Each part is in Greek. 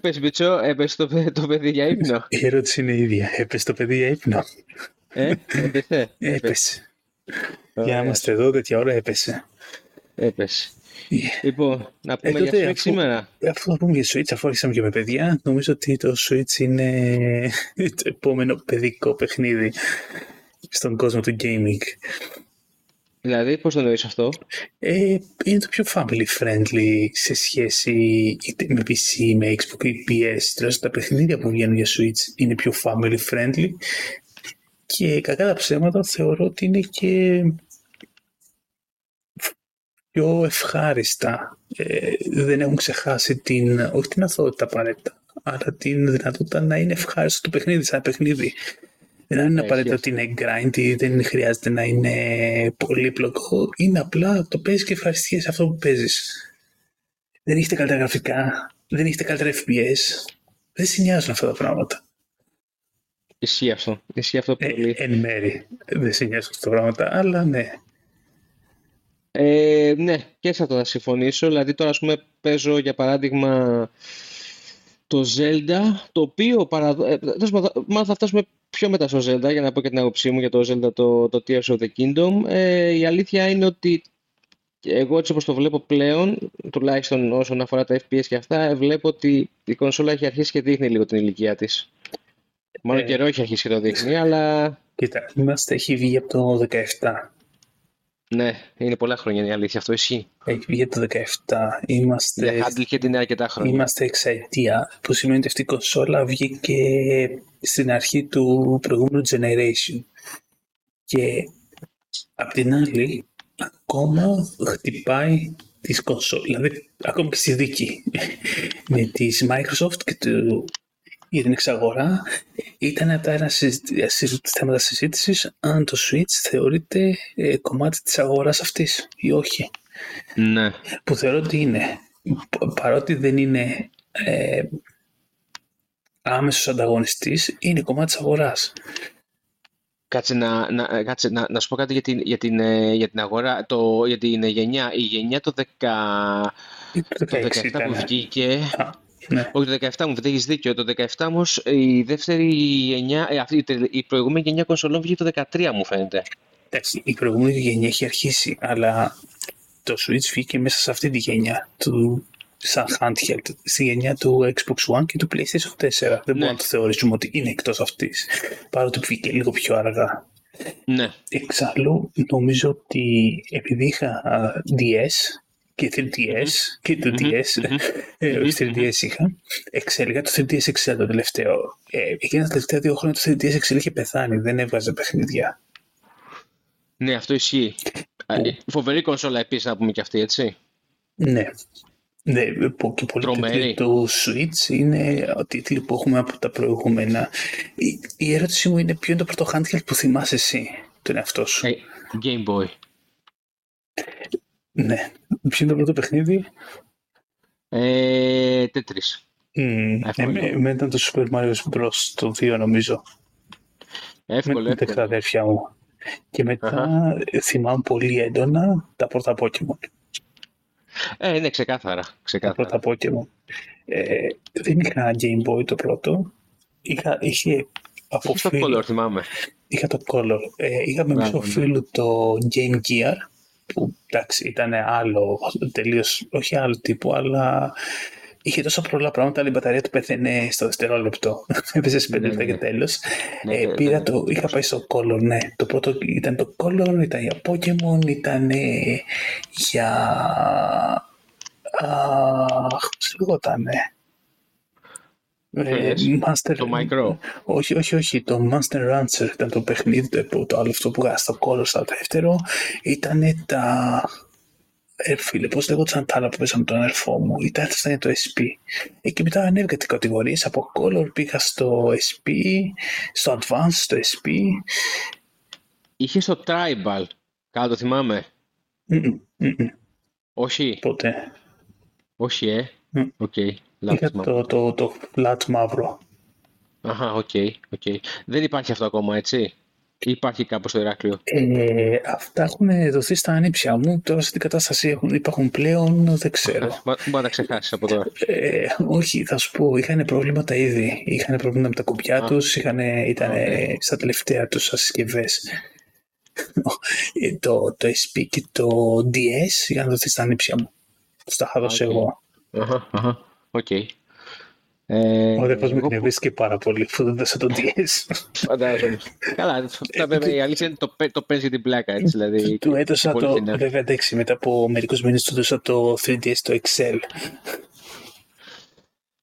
Πες Μπιτσό, έπεσε το, παι- το παιδί για ύπνο. Η ερώτηση είναι η ίδια. Έπεσε το παιδί για ύπνο. Ε, έπεσε. Έπεσε. Για Ωραία. να είμαστε εδώ τέτοια ώρα έπεσε. Έπεσε. Ε, Λοιπόν, να πούμε τότε, για Switch αφού- σήμερα. Αφού θα πούμε για Switch, αφού άρχισαμε και με παιδιά, νομίζω ότι το Switch είναι το επόμενο παιδικό παιχνίδι στον κόσμο του gaming. Δηλαδή, πώς το εννοείς αυτό; Ε, είναι το πιο family friendly σε σχέση είτε με PC, με Xbox ή PS. Τέλος, τα παιχνίδια που βγαίνουν για Switch είναι πιο family friendly και κακά τα ψέματα θεωρώ ότι είναι και πιο ευχάριστα. Ε, δεν έχουν ξεχάσει την, όχι την αθωότητα απαραίτητα, αλλά την δυνατότητα να είναι ευχάριστο το παιχνίδι σαν παιχνίδι. Δεν είναι Έχει απαραίτητο αυτό. ότι είναι grind, δεν χρειάζεται να είναι πολύπλοκο. Είναι απλά το παίζεις και ευχαριστιέσαι αυτό που παίζεις. Δεν έχετε καλύτερα γραφικά, δεν έχετε καλύτερα FPS. Δεν σε νοιάζουν αυτά τα πράγματα. Ισχύει αυτό. Ισχύει αυτό Ε, πολύ. εν μέρη δεν σε νοιάζουν αυτά τα πράγματα, αλλά ναι. Ε, ναι, και σε αυτό θα συμφωνήσω. Δηλαδή τώρα, ας πούμε, παίζω για παράδειγμα το Zelda, το οποίο παραδο... ε, τέλος πάντων, μάλλον θα φτάσουμε πιο μετά στο Zelda για να πω και την άποψή μου για το Zelda, το, το Tears of the Kingdom. Ε, η αλήθεια είναι ότι εγώ έτσι όπως το βλέπω πλέον, τουλάχιστον όσον αφορά τα FPS και αυτά, ε, βλέπω ότι η κονσόλα έχει αρχίσει και δείχνει λίγο την ηλικία της. Μάλλον Ε, καιρό έχει αρχίσει και το δείχνει, αλλά Κοίτα, είμαστε, έχει βγει από το 17. Ναι, είναι πολλά χρόνια η αλήθεια, αυτό ισχύει. Έχει βγει από το 17. Είμαστε, Για handle και την αρκετά χρόνια. είμαστε εξαετία, που σημαίνει ότι αυτή η κονσόλα βγήκε στην αρχή του προηγούμενου generation. Και απ' την άλλη, ακόμα χτυπάει τις κονσόλες, δηλαδή ακόμα και στη δίκη με της Microsoft και του, για την εξαγορά ήταν από τα ένα συζη- συζη- θέματα συζήτησης αν το Switch θεωρείται ε, κομμάτι της αγοράς αυτής ή όχι. Ναι. Που θεωρώ ότι είναι. Π- Παρότι δεν είναι ε, άμεσος ανταγωνιστής, είναι κομμάτι της αγοράς. Κάτσε να, να, ε, κάτσε να, να σου πω κάτι για την, για την, ε, για την αγορά, το, για την γενιά. Η γενιά το, 10, Το το 16 17 ήταν. που βγήκε, Α, ναι. όχι το 17 μου, δεν έχεις δίκιο, το 17 όμως η δεύτερη γενιά, ε, αυτή, η τε- η προηγούμενη γενιά κονσολών βγήκε το 13 μου φαίνεται. Εντάξει, η προηγούμενη γενιά έχει αρχίσει, αλλά το Switch βγήκε μέσα σε αυτή τη γενιά του σαν handheld, στη γενιά του Xbox One και του PlayStation 4. Δεν μπορούμε να το θεωρήσουμε ότι είναι εκτός αυτής, παρότι βγήκε λίγο πιο αργά. Ναι, Εξάλλου, νομίζω ότι επειδή είχα α, DS και 3DS και το DS, ε, όχι 3DS είχα, εξέλιγα το 3DS XL το τελευταίο. Ε, εκείνα τα τελευταία δύο χρόνια το 3DS XL είχε πεθάνει, δεν έβγαζε παιχνίδια. ναι, αυτό ισχύει. Ε, Φοβερή κονσόλα επίσης να πούμε και αυτή, έτσι. Ναι. Ναι, που και πολύ Τρομερή. τίτλοι του Switch είναι τίτλοι που έχουμε από τα προηγούμενα. Η, η ερώτησή μου είναι ποιο είναι το πρώτο handheld που θυμάσαι εσύ, τον εαυτό σου; Ε, Game Boy. Ναι. Ποιο είναι το πρώτο παιχνίδι; Ε, Tetris. Mm, Εύκολο. εμένα ήταν το Super Mario Bros. το 2 νομίζω. Εύκολο, με, με τα εύκολο. αδέρφια μου. Και μετά θυμάμαι πολύ έντονα τα πρώτα Pokemon. Ε, ναι, ξεκάθαρα. Τα ξεκάθαρα. πρώτα Pokemon. Ε, δεν είχα Game Boy το πρώτο. Είχα, είχε Είχες το αποφύγει. Color, θυμάμαι. Είχα το Color. Ε, είχα με Μπράβο, μισό ναι. φίλο το Game Gear που εντάξει ήταν άλλο τελείως, όχι άλλο τύπο, αλλά είχε τόσα πολλά πράγματα, αλλά η μπαταρία του πέθαινε στο δευτερόλεπτο. Έπαιζε σε πέντε Ναι, λεπτά ναι. και τέλος. Ναι, ε, ναι, πήρα ναι. το, είχα πάει στο Color, ναι. Το πρώτο ήταν το Color, ήταν για Pokemon, ήταν ε, για. Αχ, πώς λεγότανε. Ε, Πες. Master... Το Micro. Όχι, όχι, όχι. Το Master Rancher ήταν το παιχνίδι, το, το, το άλλο αυτό που είχα στο Color στο δεύτερο. Ήταν τα... Ε, φίλε, πώς λέγονταν τα άλλα που παίζαμε τον αδερφό μου. Ήταν ήταν το SP. Ε, και μετά ανέβηκα τις κατηγορίες. Από Color πήγα στο SP, στο Advanced, στο SP. Είχε το Tribal. Καλά το θυμάμαι. Μμμ, μμμ. Όχι, Ποτέ. όχι, ε. Μμ. Οκ, λάθος Είχα θυμάμαι. το, το, το flat μαύρο. Αχα, ok, ok. Δεν υπάρχει αυτό ακόμα, έτσι; Υπάρχει κάπου στο Ηράκλειο; Ε, αυτά έχουν δοθεί στα ανήψια μου. Τώρα σε τι κατάσταση έχουν, υπάρχουν πλέον, δεν ξέρω. Μπορεί να τα ξεχάσεις από τώρα. Ε, όχι, θα σου πω, είχαν προβλήματα ήδη. Είχαν προβλήματα με τα κουμπιά Α. τους, ήταν Οκ. στα τελευταία τους συσκευές. το, το SP και το DS είχαν δοθεί στα ανήψια μου. Του τα είχα δώσει Οκ. εγώ. Αχα, αχα. Οκ. Ε, Ο αδερφός μου εγώ εκνευρίστηκε πάρα πολύ που δεν δώσα το DS. Φαντάζομαι. Καλά, αυτά βέβαια η αλήθεια είναι το, παί- το παίζει για την πλάκα έτσι. Δηλαδή, του και- έδωσα και πολύ το. φθηνά. Βέβαια, εντάξει, μετά από μερικούς μήνες του έδωσα το 3DS το Excel.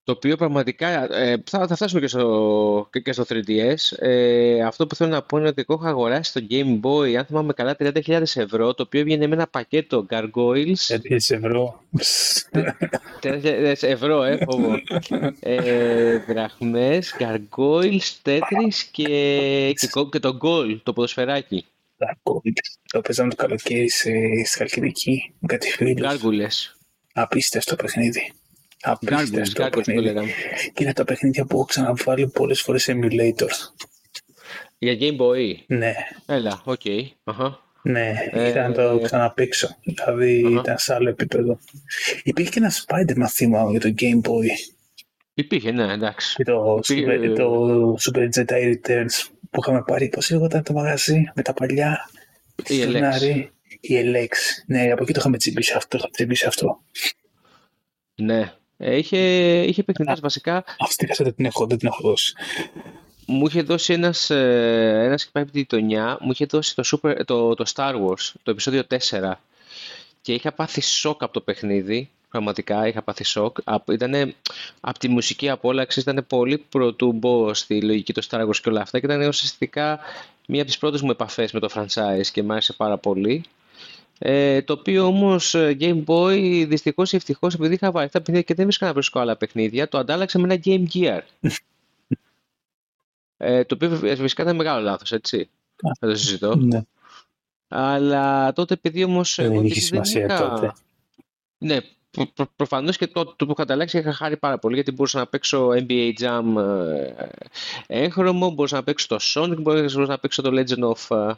Το οποίο πραγματικά ε, θα, θα φτάσουμε και στο, και, και στο 3DS. Ε, αυτό που θέλω να πω είναι ότι εγώ έχω αγοράσει το Game Boy, αν θυμάμαι καλά, 30.000 ευρώ, το οποίο βγαίνει με ένα πακέτο Gargoyles. 4 ευρώ. 30.000 ευρώ, ε, φόβο. ε, δραχμές, Gargoyles, Tetris και, και, το- και το Goal, το ποδοσφαιράκι. Το παίζαμε το καλοκαίρι σε, στη Χαλκιδική με κάτι φίλους. Gargoyles. Απίστευτο παιχνίδι. Gargoyles, Απίστευτο Gargoyles το παιχνίδι. λέγαμε. Και είναι τα παιχνίδια που έχω ξαναβάλει πολλές φορές emulator. Για Game Boy. Ναι, Έλα, οκ. Αχα. ναι, Ε, ήθελα να το ξαναπαίξω. Δηλαδή Αχα. ήταν σε άλλο επίπεδο. Υπήρχε και ένα Spider-Man θύμα για το Game Boy. Υπήρχε, ναι, εντάξει. Και το, Υπήρχε- Super, το Super Jedi Returns που είχαμε πάρει. Πώς λεγόταν το μαγαζί με τα παλιά. Η Elex. σενάρι. Η Elex. Ναι, από εκεί το είχαμε τσιμπήσει αυτό. Το είχαμε τσιμπήσει αυτό. Ναι. Ε, είχε, είχε παιχνιδές βασικά. Αυτή την κασέτα την έχω, δεν την έχω δώσει. Μου είχε δώσει ένας, ε, ένας και πάει από τη γειτονιά, μου είχε δώσει το, Super, το, το Star Wars, το επεισόδιο 4 και είχα πάθει σοκ από το παιχνίδι, πραγματικά είχα πάθει σοκ. Από, ήτανε, από τη μουσική απόλαξη ήταν πολύ πρωτού μπω στη λογική του Star Wars και όλα αυτά και ήταν ουσιαστικά μία από τις πρώτες μου επαφές με το franchise και μου άρεσε πάρα πολύ. Ε, το οποίο όμως ε, Game Boy δυστυχώς ή ευτυχώς επειδή είχα βάλει αυτά τα παιχνίδια και δεν βρίσκα να βρίσκω άλλα παιχνίδια το αντάλλαξα με ένα Game Gear ε, το οποίο βε- φυσικά ήταν μεγάλο λάθος έτσι δεν το συζητώ Ναι. αλλά τότε επειδή όμως Δεν εγώ είχε επειδή σημασία είχα- τότε. ναι, προ, προ, προφανώς και το, το που είχα ανταλλάξει είχα χάρη πάρα πολύ γιατί μπορούσα να παίξω NBA Jam ε, έγχρωμο, μπορούσα να παίξω το Sonic, μπορούσα να παίξω το Legend of...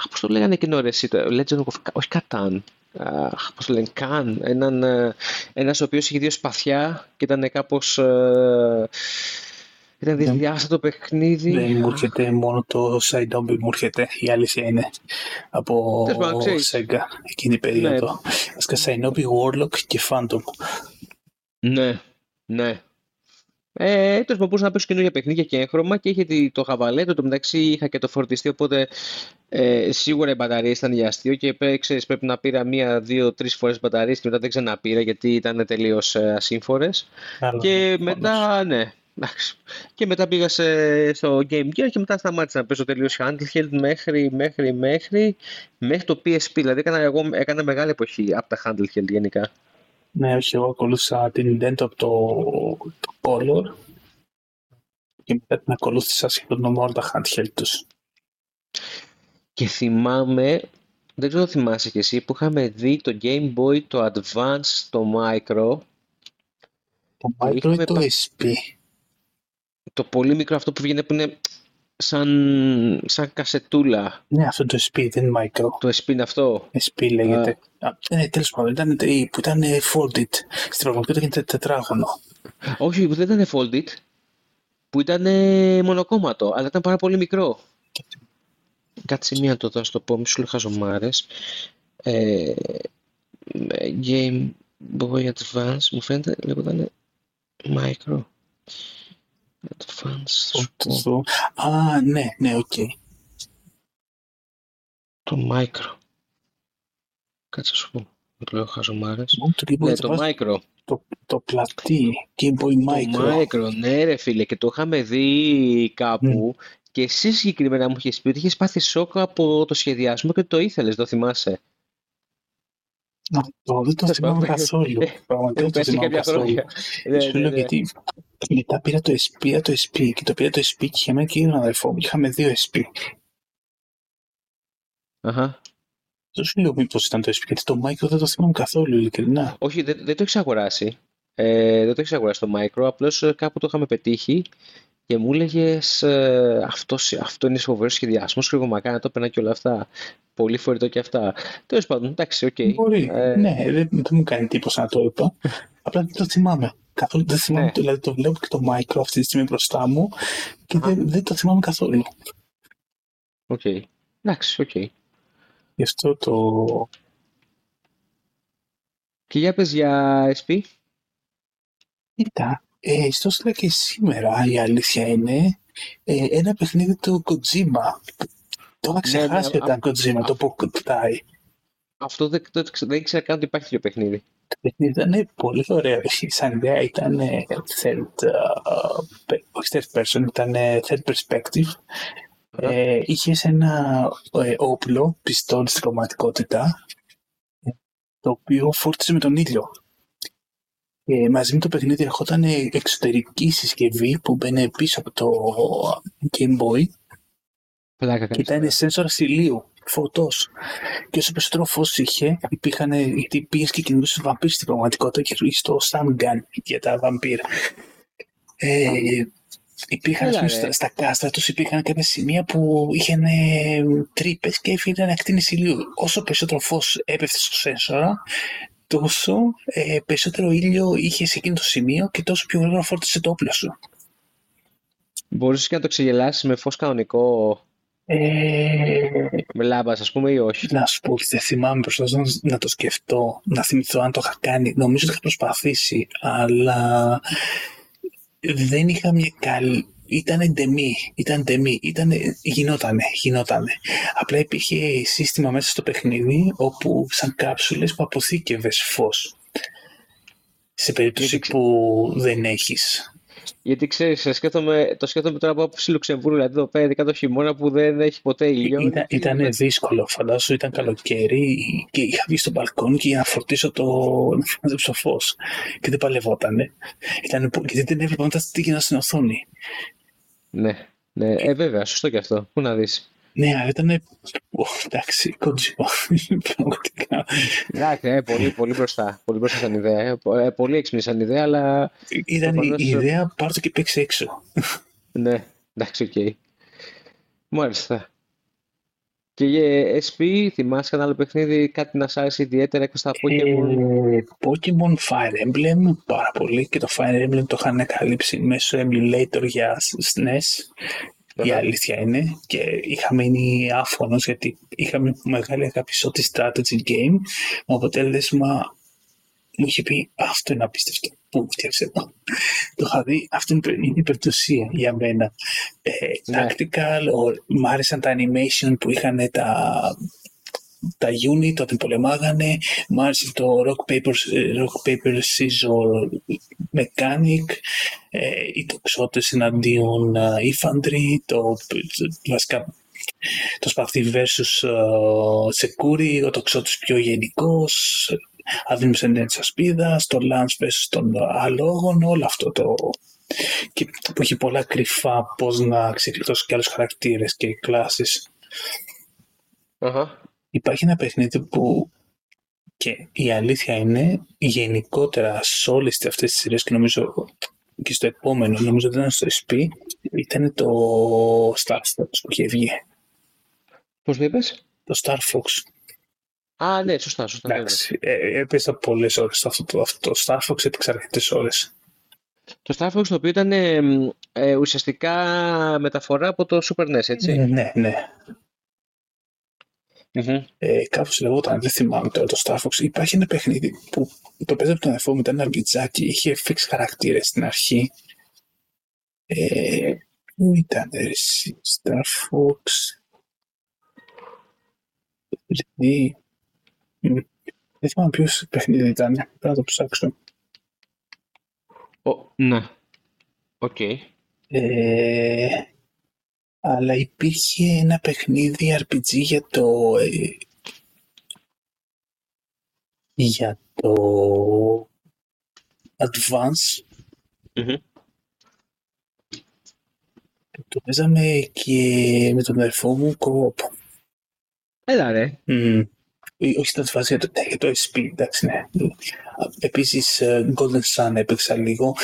ε, Αχ, πώς το λέγανε εκείνο ρε εσύ, το Legend of... Όχι Catan. Αχ, πώς το λένε, Can. Έναν, ε, ένας ο οποίος είχε δύο σπαθιά και ήταν κάπως... ε, ήταν Δεν- διάστατο παιχνίδι. Δεν μου έρχεται μόνο το Shinobi μου έρχεται. Η αλήθεια είναι από Τέλος πάντων, ξέρεις. Sega εκείνη η περίοδο. Βασικά Shinobi, Warlock και Phantom. Ναι, ναι. Ε, τέλος πάντων μπορούσα να παίξω καινούργια παιχνίδια και έγχρωμα και είχε τη- το χαβαλέτο, το μεταξύ είχα και το φορτιστή, οπότε ε, σίγουρα οι μπαταρίες ήταν για αστείο και πέ- ξέρεις, πρέπει να πήρα μία, δύο, τρεις φορές μπαταρίες και μετά δεν ξαναπήρα γιατί ήταν τελείως ε, ασύμφορες. Αλλά, Και προφανώς. μετά, ναι, εντάξει. Και μετά πήγα σε, στο Game Gear και μετά σταμάτησα να παίζω τελείως handheld μέχρι, μέχρι, μέχρι, μέχρι το PSP. Δηλαδή έκανα, εγώ έκανα μεγάλη εποχή από τα handheld γενικά. Ναι, όχι, εγώ ακολούθησα την Nintendo από το, το Color και μετά την ακολούθησα σχεδόν με όλα τα handheld τους. Και θυμάμαι, δεν ξέρω αν θυμάσαι κι εσύ, που είχαμε δει το Game Boy, το Advance, το Micro, Το Και Micro είχαμε ή το πα- SP. το πολύ μικρό αυτό που βγαίνει που είναι σαν, σαν κασετούλα. Ναι, αυτό το SP δεν είναι Micro. Το SP είναι αυτό. SP λέγεται. Α, ναι, τέλος πάντων, ήταν, ε, που ήταν ε, folded. Στην πραγματικότητα γίνεται τετράγωνο. Όχι, που δεν ήταν folded, που ήταν ε, μονοκόμματο, αλλά ήταν πάρα πολύ μικρό. Κάτσε μία να το δω, στο πω, μη σου λέω χαζομάρες. Ε, ε, Game Boy Advance, μου φαίνεται, λέγονταν Micro. Advance, θα σου πω. Στο- Α, ναι, ναι, οκ. Το Micro. Κάτσε να σου πω. Δεν το λέω χαζομάρες. Μόνο το Game Boy Ναι, το Advance, Micro. το, το πλατή, Game Boy Micro. Το Micro, ναι ρε φίλε, και το είχαμε δει κάπου και εσύ συγκεκριμένα μου είχες πει ότι είχες πάθει σοκ από το σχεδιασμό και το ήθελες, το θυμάσαι. Α, το, δεν το Θα θυμάμαι πάμε. καθόλου. Ε, Πραγματικά δεν το Πέρσι θυμάμαι κάποια καθόλου. χρόνια. Ναι, Σου ναι, λέω ναι. γιατί μετά πήρα το SP, πήρα το SP και το πήρα το SP και για μένα και για τον αδερφό μου. Είχαμε δύο SP. Αχα. Δεν σου λέω μήπως ήταν το SP, γιατί το Micro δεν το θυμάμαι καθόλου, ειλικρινά. Όχι, δεν, δεν το έχεις αγοράσει. Ε, δεν το έχεις αγοράσει το Micro, απλώς ε, κάπου το είχαμε πετύχει και μου έλεγες ε, αυτός είναι φοβερό σχεδιασμός, χρηγομακά, το έπαιρνα και όλα αυτά. Πολύ φορητό και αυτά. Τέλος πάντων, εντάξει, ok. Okay. Μπορεί. Ε, ναι, δεν, δεν μου κάνει τίποτα να το είπα. Απλά δεν το θυμάμαι. Καθόλου δεν θυμάμαι. Ναι. Δηλαδή το βλέπω και το Micro αυτή τη στιγμή μπροστά μου και δεν, δεν το θυμάμαι καθόλου. Ok. Okay. Εντάξει, ok. Okay. Γι' αυτό το... Και για πες για SP. Κοίτα, ε, στο και σήμερα η αλήθεια είναι ε, ένα παιχνίδι του Kojima. Το είχα ναι, ξεχάσει ναι, ότι ήταν Kojima, το Boktai. Αυτό δεν, το, δεν ήξερα καν ότι υπάρχει τέτοιο παιχνίδι. Το παιχνίδι ήταν πολύ ωραίο. Σαν ιδέα ήταν third, uh, όχι third person, ήταν third perspective. Ε, είχες ένα ε, όπλο, πιστόλι στην πραγματικότητα, το οποίο φόρτισε με τον ήλιο. Και μαζί με το παιχνίδι ερχόταν εξωτερική συσκευή που μπαίνει πίσω από το Game Boy Πλάκα, και ήταν σένσορα ηλίου, φωτός. Και όσο περισσότερο φως είχε, υπήρχαν. Γιατί πήγε και κινητούσε βαμπύρ στην πραγματικότητα και είχε το Gun για τα βαμπύρ. Ε, υπήρχαν, Έλα, στα, στα κάστρα τους υπήρχαν κάποια σημεία που είχαν ε, τρύπες και έφυγαν ακτίνε ηλίου. Όσο περισσότερο φως έπεφτε στο σένσορα, τόσο ε, περισσότερο ήλιο είχε σε εκείνο το σημείο και τόσο πιο γρήγορα φόρτισε το όπλο σου. Μπορούσε και να το ξεγελάσεις με φως κανονικό ε... Με λάμπας, ας πούμε, ή όχι. Να σου πω, δεν θυμάμαι προσπαθώ να το σκεφτώ, να θυμηθώ αν το είχα κάνει. Νομίζω ότι είχα προσπαθήσει, αλλά δεν είχα μια καλή. Ήταν εντεμή, ήταν εντεμή, ήταν, γινότανε, γινότανε. Απλά υπήρχε σύστημα μέσα στο παιχνίδι όπου σαν κάψουλες που αποθήκευες φως. Σε περίπτωση που δεν έχεις. Γιατί ξέρεις, σκέφτομαι, το σκέφτομαι τώρα από άποψη Λουξεμβούργου, δηλαδή εδώ πέρα, ειδικά το χειμώνα που δεν έχει ποτέ ήλιο. Ήταν, ήταν δύσκολο. Φαντάσου, ήταν καλοκαίρι και είχα βγει στο μπαλκόνι και για να φορτίσω το, να φως. Και δεν παλευότανε. Ήταν, γιατί δεν έβλεπα μετά τι γίνανε στην οθόνη. Ναι, ναι, ε, βέβαια, σωστό και αυτό. Πού να δεις. Ναι, αλλά ήταν. εντάξει, Kojima. Πραγματικά. Εντάξει, ε, πολύ, πολύ μπροστά. Πολύ μπροστά σαν ιδέα. Ε, ε πολύ έξυπνη σαν ιδέα, αλλά. Ήταν η ιδέα, πάρ' το και παίξει έξω. ναι, εντάξει, ok. Okay. Μάλιστα. Και για SP, θυμάσαι ένα άλλο παιχνίδι, κάτι να σ' άρεσε ιδιαίτερα έκο στα Pokemon. Ε, Pokemon Fire Emblem, πάρα πολύ. Και το Fire Emblem το είχαν καλύψει μέσω emulator για SNES η αλήθεια είναι και είχα μείνει άφωνος γιατί είχαμε μεγάλη αγάπη σε ό,τι strategy game με αποτέλεσμα μου είχε πει αυτό είναι απίστευτο που φτιάξε το. Το είχα δει, αυτό είναι η υπερτουσία για μένα. Ε, ναι. Tactical, μ' άρεσαν τα animation που είχαν τα, τα unit όταν πολεμάγανε, μ' άρεσε το rock paper, rock paper scissor mechanic, ε, οι τοξότες εναντίον infantry, το, βασικά το σπαθί versus uh, Securi, ο τοξότης πιο γενικός, αδύναμος ενέργεια της ασπίδας, το lance versus τον αλόγων, όλο αυτό το... Και που έχει πολλά κρυφά πώς να ξεκλειτώσει και άλλους χαρακτήρες και κλάσεις. Uh-huh. Υπάρχει ένα παιχνίδι που και η αλήθεια είναι γενικότερα σε όλες αυτές τις σειρές και νομίζω και στο επόμενο, νομίζω ότι ήταν στο SP, ήταν το Star Fox που είχε βγει. Πώς το είπες; Το Star Fox. Α, ναι, σωστά, σωστά. Εντάξει, ε, έπαιζα πολλές ώρες αυτό το, αυτό, το Star Fox, έπαιξα αρκετές ώρες. Το Star Fox το οποίο ήταν ε, ε, ουσιαστικά μεταφορά από το Super NES, έτσι. Ναι, ναι. ναι. Mm-hmm. Ε, κάπως λεγόταν, δεν θυμάμαι τώρα το Star Fox. Υπάρχει ένα παιχνίδι που το παίζα από τον αδερφό μου, ήταν ένα αρμπιτζάκι, είχε fix χαρακτήρες στην αρχή. Ε, πού ήταν εσύ, Star Fox; Δηλαδή, δεν θυμάμαι ποιος παιχνίδι ήταν, πρέπει να το ψάξω. Oh, ναι. Ok. Okay. Ε, αλλά υπήρχε ένα παιχνίδι RPG για το... Ε, για το Advance. Mm-hmm. Το παίζαμε και με τον αδερφό μου co-op. Έλα ρε. Mm. Όχι το Advance, για το, για το SP, εντάξει, ναι. Επίσης, Golden Sun έπαιξα λίγο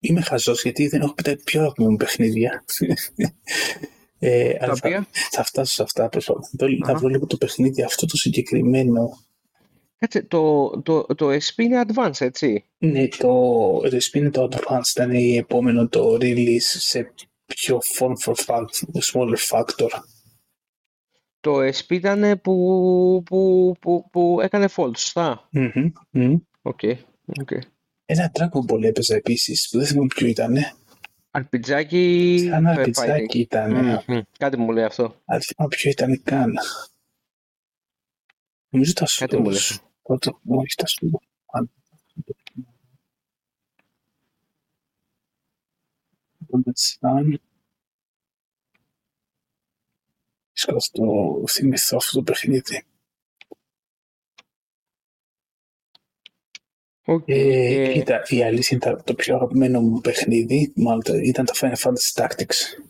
είμαι χαζός γιατί δεν έχω πει τα πιο αγαπημένα παιχνίδια. Ε, Τα οποία. θα, θα φτάσω σε αυτά. προσπαθώ. Θα, θα βρω λίγο το παιχνίδι αυτό το συγκεκριμένο. Κάτσε, το, το, το SP είναι advanced, έτσι; Ναι, το Respin είναι το Advance ήταν η επόμενο το release σε πιο form for fact, smaller factor. Το SP ήταν που, που, που, που έκανε fold, σωστά. Μμμ, μμ. Ok. ok. Ένα Dragon Ball έπαιζα επίσης, που δεν θυμάμαι ποιο ήταν. RPG άκι. Σαν ε, RPG άκι ήταν. fighting. Μμμ, Κάτι μου λέει αυτό. Αλλά δεν θυμάμαι ποιο ήταν καν. Νομίζω τα Κάτι μου λέει. Souls. Πρώτο, όχι τα Souls. Αν- Λοιπόν, σαν- Δύσκολο να το θυμηθώ αυτό το παιχνίδι. Οκ. Ε, Ε, κοίτα, η αλήθεια είναι τα- το πιο αγαπημένο μου παιχνίδι, μάλλον το- ήταν τα Final Fantasy Tactics.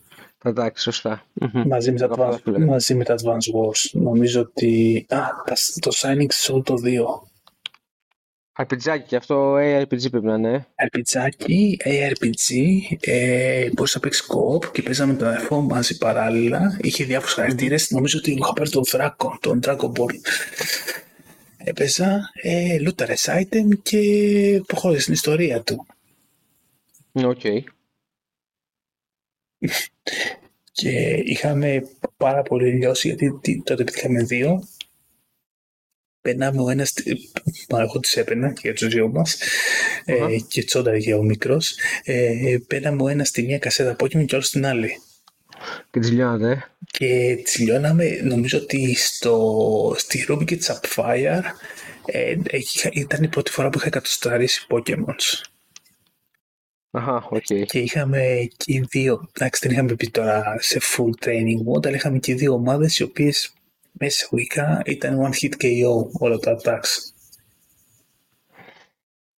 Εντάξει, σωστά. Μμμ. Μαζί με, τα Αγαπάω Advance, αυτό που λέτε. μαζί με τα Advance Wars. Νομίζω ότι... Α, τα- το Shining Soul το 2. RPGάκι, και αυτό ARPG πρέπει να είναι. ε. RPGάκι, ARPG, ε, μπορείς να παίξεις co-op και παίζαμε τον αδερφό μου μαζί παράλληλα. Είχε διάφορους χαρακτήρες. Νομίζω ότι είχα πάρει τον Dragon, τον Dragon Ball. Έπαιζα, ε, λούταρες item και προχώρησε στην ιστορία του. Οκ. Και είχαμε πάρα πολύ λιώσει γιατί τι- τότε επειδή είχαμε δύο, παίρναμε ο ένας, μα εγώ τις έπαιρνα και για τους δυο μας ε, Αχα. και τσόνταρε ο μικρός, ε, παίρναμε ο ένας στη μία κασέτα Pokemon και ο άλλος στην άλλη. Και τις λιώνατε. ε. Και τις λιώναμε, νομίζω ότι στο, στη Ruby και τη Sapphire ε, είχα- ήταν η πρώτη φορά που είχα εκατοσταρίσει Pokemons. Αχα, οκ. Και είχαμε και οι δύο, εντάξει δεν είχαμε μπει τώρα σε full training mode, αλλά είχαμε και δύο ομάδες οι οποίες μέσα εισαγωγικά ήταν one hit KO όλα τα attacks.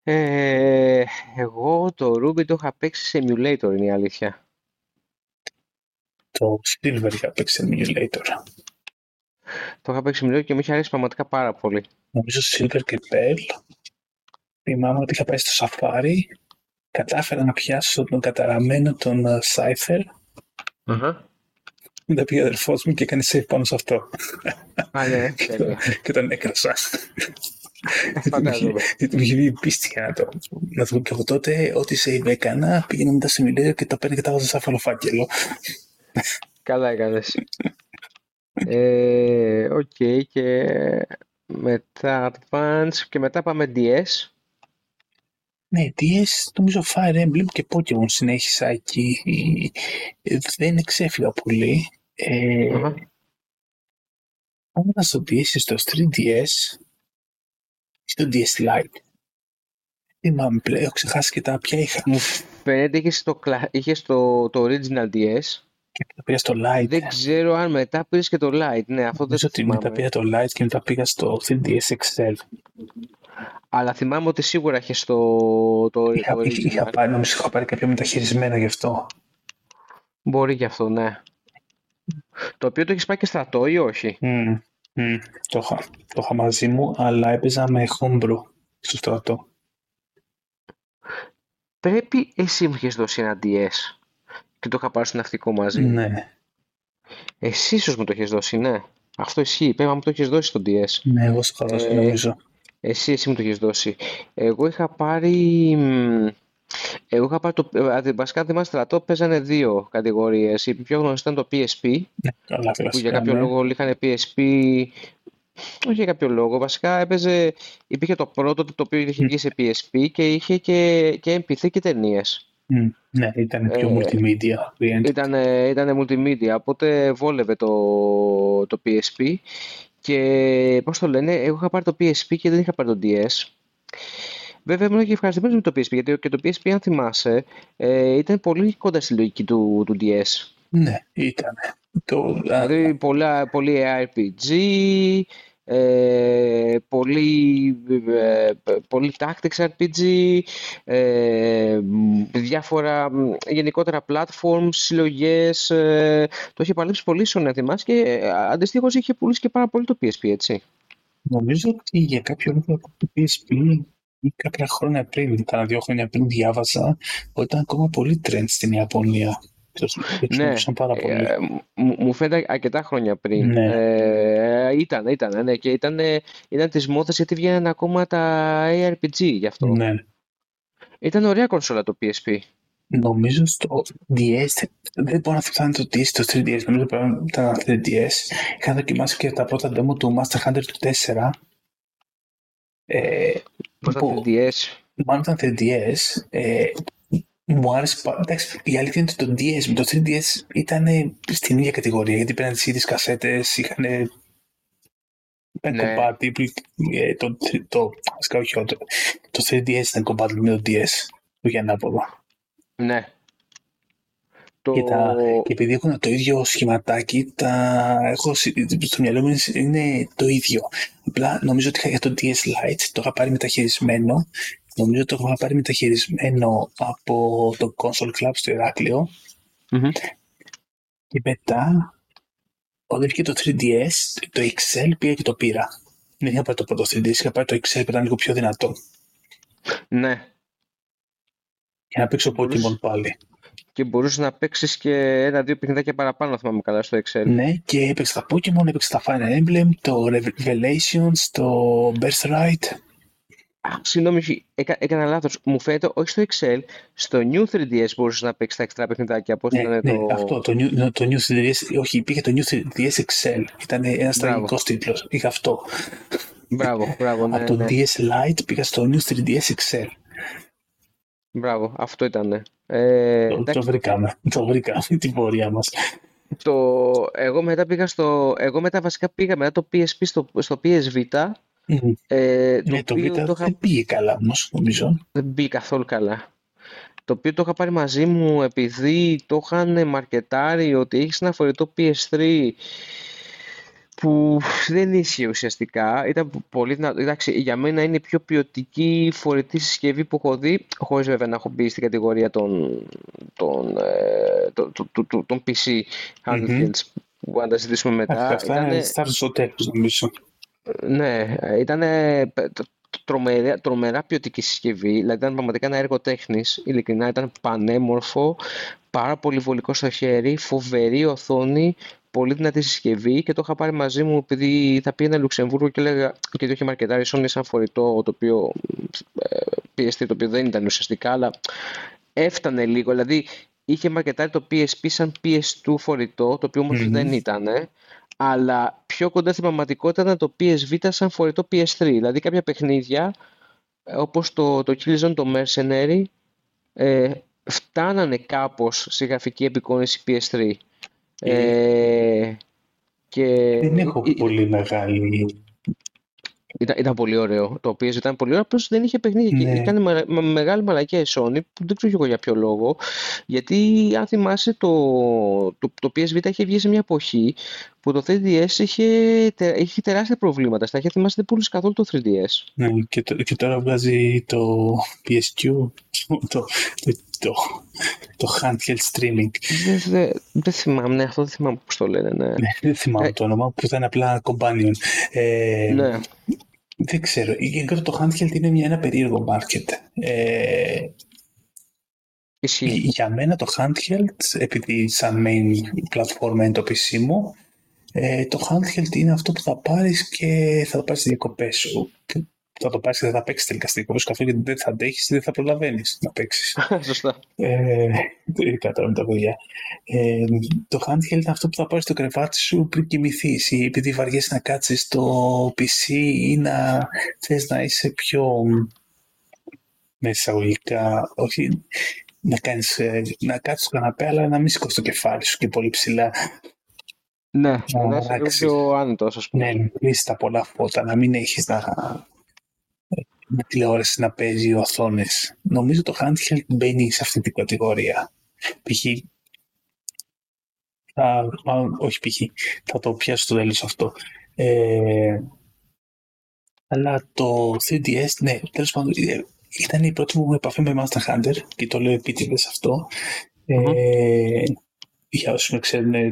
Ε, εγώ το Ruby το είχα παίξει σε emulator, είναι η αλήθεια. Το Silver είχα παίξει σε emulator. Το είχα παίξει σε emulator και μου είχε αρέσει πραγματικά πάρα πολύ. Νομίζω Silver και Pearl. Θυμάμαι ότι είχα πάει στο Safari. Κατάφερα να πιάσω τον καταραμένο τον ε, Cypher. Αχα. Μετά πήγε ο αδερφός μου και έκανε save πάνω σε αυτό. Α, ναι, τέλεια. και τον έκρασα. Φαντάζομαι. Γιατί μου είχε βγει πίστια να το, να το πω και εγώ τότε. Ό,τι save έκανα, πήγαινε μετά σε μιλέιο και τα παίρνει και τα βάζα σαν φαλοφάκελο. Καλά έκανες. Ε, οκ, και μετά Advance και μετά πάμε DS. Ναι, DS, νομίζω Fire Emblem και Pokemon συνέχισα εκεί. Ε, Δεν εξέφυγα πολύ. Ε, Αχα. Ήμουν στο DS, στο 3DS, στο DS Lite. Θυμάμαι πλέον, έχω ξεχάσει και τα ποια είχα. Μου φαίνεται είχες το, κλα- είχες το, το original DS. Και μετά πήγα στο Lite. Δεν ξέρω αν μετά πήρες και το Lite. Ναι, αυτό δεν Νομίζω το ότι μετά θυμάμαι. πήγα το Lite και μετά πήγα στο 3DS XL. Αλλά θυμάμαι ότι σίγουρα είχες το, το, Είχα, το είχα, είχα original. πάρει, νομίζω είχα πάρει κάποιο μεταχειρισμένο γι' αυτό. Μπορεί και αυτό, ναι. Το οποίο το έχεις πάει και στρατό ή όχι; Μμμ, μμμ. Το, είχα, το είχα μαζί μου, αλλά έπαιζα με homebrew στο στρατό. Πρέπει εσύ μου είχες δώσει ένα DS και το είχα πάρει στο ναυτικό μαζί. Ναι, Εσύ ίσως μου το έχεις δώσει, ναι. Αυτό ισχύει. Πρέπει να μου το έχεις δώσει στο DS. ναι, εγώ στο είχα δώσει Ε, νομίζω. Εσύ, εσύ μου το έχεις δώσει. Εγώ είχα πάρει... μ, Εγώ είχα πάρει το... ε, Βασικά θυμάσαι στρατό παίζανε δύο κατηγορίες. Η πιο γνωστή ήταν το PSP, Ναι, καλά, που για κλασικά, κάποιο ναι. λόγο όλοι είχαν PSP. Όχι για κάποιο λόγο. Βασικά έπαιζε... Υπήρχε το πρώτο το οποίο είχε Μμ, βγει σε PSP και είχε και, και MP3 και ταινίες. μμ. Ναι, ήταν πιο Ε, multimedia oriented. Ήταν, ήταν multimedia, οπότε βόλευε το, το PSP και πώς το λένε, εγώ είχα πάρει το PSP και δεν είχα πάρει το DS. Βέβαια ήμουν και ευχαριστημένος με το PSP, γιατί και το PSP αν θυμάσαι ε, ήταν πολύ κοντά στη λογική του, του DS. Ναι, ήταν. Το, α, Δηλαδή πολλά, πολύ RPG, ε, πολύ, ε, πολύ tactics RPG, ε, μ, διάφορα μ, γενικότερα platforms, συλλογές, ε, το είχε παλέψει πολύ στον να θυμάσαι και ε, αντιστοίχως είχε πουλήσει και πάρα πολύ το PSP, έτσι. νομίζω ότι για κάποιο λόγο από το PSP κάποια χρόνια πριν, κάνα δύο χρόνια πριν διάβαζα, ότι ήταν ακόμα πολύ trend στην Ιαπωνία. Ναι, πάρα πολύ. ε, μου, μου φαίνεται αρκετά χρόνια πριν. Ναι. Ε, ήταν, ήταν, ναι, και ήταν, ήταν της μόδας γιατί βγαίνουν ακόμα τα ARPG γι' αυτό. Ναι. Ήταν ωραία κονσόλα το PSP. Νομίζω στο DS, δεν μπορώ να θυμάμαι το DS, το 3DS, νομίζω πρέπει να ήταν 3DS. Είχα δοκιμάσει και τα πρώτα demo του Master Hunter του 4. Ε, Πώς που- ήταν 3DS. μάλλον ήταν 3DS. Ε, μου άρεσε πάρα Εντάξει, η αλήθεια είναι ότι το DS με το 3DS ήταν στην ίδια κατηγορία γιατί πήραν τις ίδιες κασέτες, είχαν ήταν Ναι. compatible, ε, το, το, βασικά όχι, το, το 3DS ήταν compatible με το DS, το για ανάποδο. Ναι. Το... Και, τα, και επειδή έχουν το ίδιο σχηματάκι, τα έχω συ- στο μυαλό μου είναι- είναι το ίδιο. Απλά νομίζω ότι είχα για το DS Lite, το είχα πάρει μεταχειρισμένο. Νομίζω το είχα πάρει μεταχειρισμένο από το Console Club στο Ηράκλειο. Μμμ. Και μετά, όταν βγήκε το 3DS, το XL πήγα και το πήρα. Δεν είχα πάρει το πρώτο 3DS, είχα πάρει το XL που ήταν λίγο πιο δυνατό. Ναι. Για να παίξω Μπορείς- Pokemon πάλι. Και μπορούσε να παίξεις και ένα-δύο παιχνιδάκια παραπάνω, αν θυμάμαι καλά, στο Excel. Ναι, και έπαιξα τα Pokemon, έπαιξα τα Fire Emblem, το Revelations, το Birthright. Α, συγγνώμη, όχι, έκα, έκανα λάθος. Μου φαίνεται όχι στο Excel, στο New 3DS μπορούσες να παίξεις τα εξτρά παιχνιδάκια. Πώς Ναι, ήταν ναι, το... αυτό, το New, το new 3DS, όχι, υπήρχε το New 3DS Excel. Ήταν ένας Μπράβο. τραγικός τίτλος. Είχα αυτό. Μπράβο, μπράβο, ναι, Από το ναι. DS Lite πήγα στο New 3DS Excel. Μπράβο, αυτό ήταν. Ε, Το, το εντάξει, βρήκαμε. Το βρήκαμε την πορεία μας. το, εγώ μετά πήγα στο, εγώ μετά βασικά πήγα μετά το PSP στο, στο PS Vita, Μμμ. ε, το Ναι, το οποίο Vita το είχα δεν πήγε καλά όμως, νομίζω. Δεν πήγε καθόλου καλά. Το οποίο το είχα πάρει μαζί μου επειδή το είχαν μαρκετάρει ότι έχεις ένα φορητό PS3 που δεν ίσχυε ουσιαστικά. Ήταν πολύ δυνατό. Εντάξει, για μένα είναι η πιο ποιοτική φορητή συσκευή που έχω δει, χωρίς βέβαια να έχω μπει στην κατηγορία των, των, ε, των, των- των- των- των PC handhelds που να τα συζητήσουμε μετά. Αυτά Ήτανε- είναι stars στο τέλος, νομίζω. ναι, ήταν τρομερά, τρομερά ποιοτική συσκευή. Δηλαδή ήταν πραγματικά ένα έργο τέχνης. Ειλικρινά ήταν πανέμορφο, πάρα πολύ βολικό στο χέρι, φοβερή οθόνη, πολύ δυνατή συσκευή και το είχα πάρει μαζί μου επειδή θα πήγαινα Λουξεμβούργο και έλεγα και το είχε μαρκετάρει Sony σαν φορητό το οποίο ε, PS3 το οποίο δεν ήταν ουσιαστικά αλλά έφτανε λίγο. Δηλαδή είχε μαρκετάρει το PSP σαν PS2 φορητό το οποίο όμως Μμμ. δεν ήταν αλλά πιο κοντά στην πραγματικότητα ήταν το PS Vita σαν φορητό PS3. Δηλαδή κάποια παιχνίδια, ε, όπως το, το Killzone, το Mercenary, ε, φτάνανε κάπως σε γραφική επικόνηση PS3. Ε, και Δεν έχω ε, πολύ μεγάλη... ήταν, ήταν πολύ ωραίο. Το PS ήταν πολύ ωραίο, απλώς δεν είχε παιχνίδια. Και Ναι. έκανε με- με- μεγάλη μαλακία η Sony, που δεν ξέρω και εγώ για ποιο λόγο. Γιατί αν θυμάσαι, το, το, το PS Vita είχε βγει σε μια εποχή που το 3DS είχε, τε- είχε τεράστια προβλήματα. Στα αρχαία θυμάσαι δεν πούλησε καθόλου το 3DS. Ναι, και, το- και τώρα βγάζει το PSQ, το, το, το, το handheld streaming. Δεν, δεν, δεν θυμάμαι, ναι, αυτό δεν θυμάμαι πώς το λένε. Ναι. Ναι, δεν θυμάμαι Ε, το όνομα, που ήταν απλά companion. Ε, ναι. Δεν ξέρω. Γενικά το handheld είναι μια, ένα περίεργο market. Ε, Ισχύει. για μένα το handheld, επειδή σαν main πλατφόρμα είναι το PC μου, ε, το handheld είναι αυτό που θα πάρεις και θα το πάρεις στις διακοπές σου. Που Θα το πάρεις και δεν θα παίξεις τελικά στις διακοπές σου καθόλου γιατί δεν θα αντέχεις ή δεν θα προλαβαίνεις να παίξεις. Σωστά. Ε, ειδικά τώρα με τα παιδιά. Ε, το handheld είναι αυτό που θα πάρεις στο κρεβάτι σου πριν κοιμηθείς ή επειδή βαριέσαι να κάτσεις στο PC ή να θες να είσαι πιο με εισαγωγικά, όχι να, κάνεις, ε, να κάτσεις στο καναπέ αλλά να μην σηκώσεις το κεφάλι σου και πολύ ψηλά. Ναι, Να να είσαι λίγο αλλάξεις. πιο άνετος, ας πούμε. Ναι, να κλείσεις τα πολλά φώτα, να μην έχεις να, με τηλεόραση να παίζει οθόνες. Νομίζω το handheld μπαίνει σε αυτή την κατηγορία. Π.χ. Θα, μάλλον, όχι π.χ. Θα το πιάσω στο τέλος αυτό. Ε, αλλά το 3DS, ναι, τέλος πάντων, ε, ήταν η πρώτη μου επαφή με Master Hunter και το λέω επίτηδες αυτό. Ε, για όσους με ξέρουν, ε,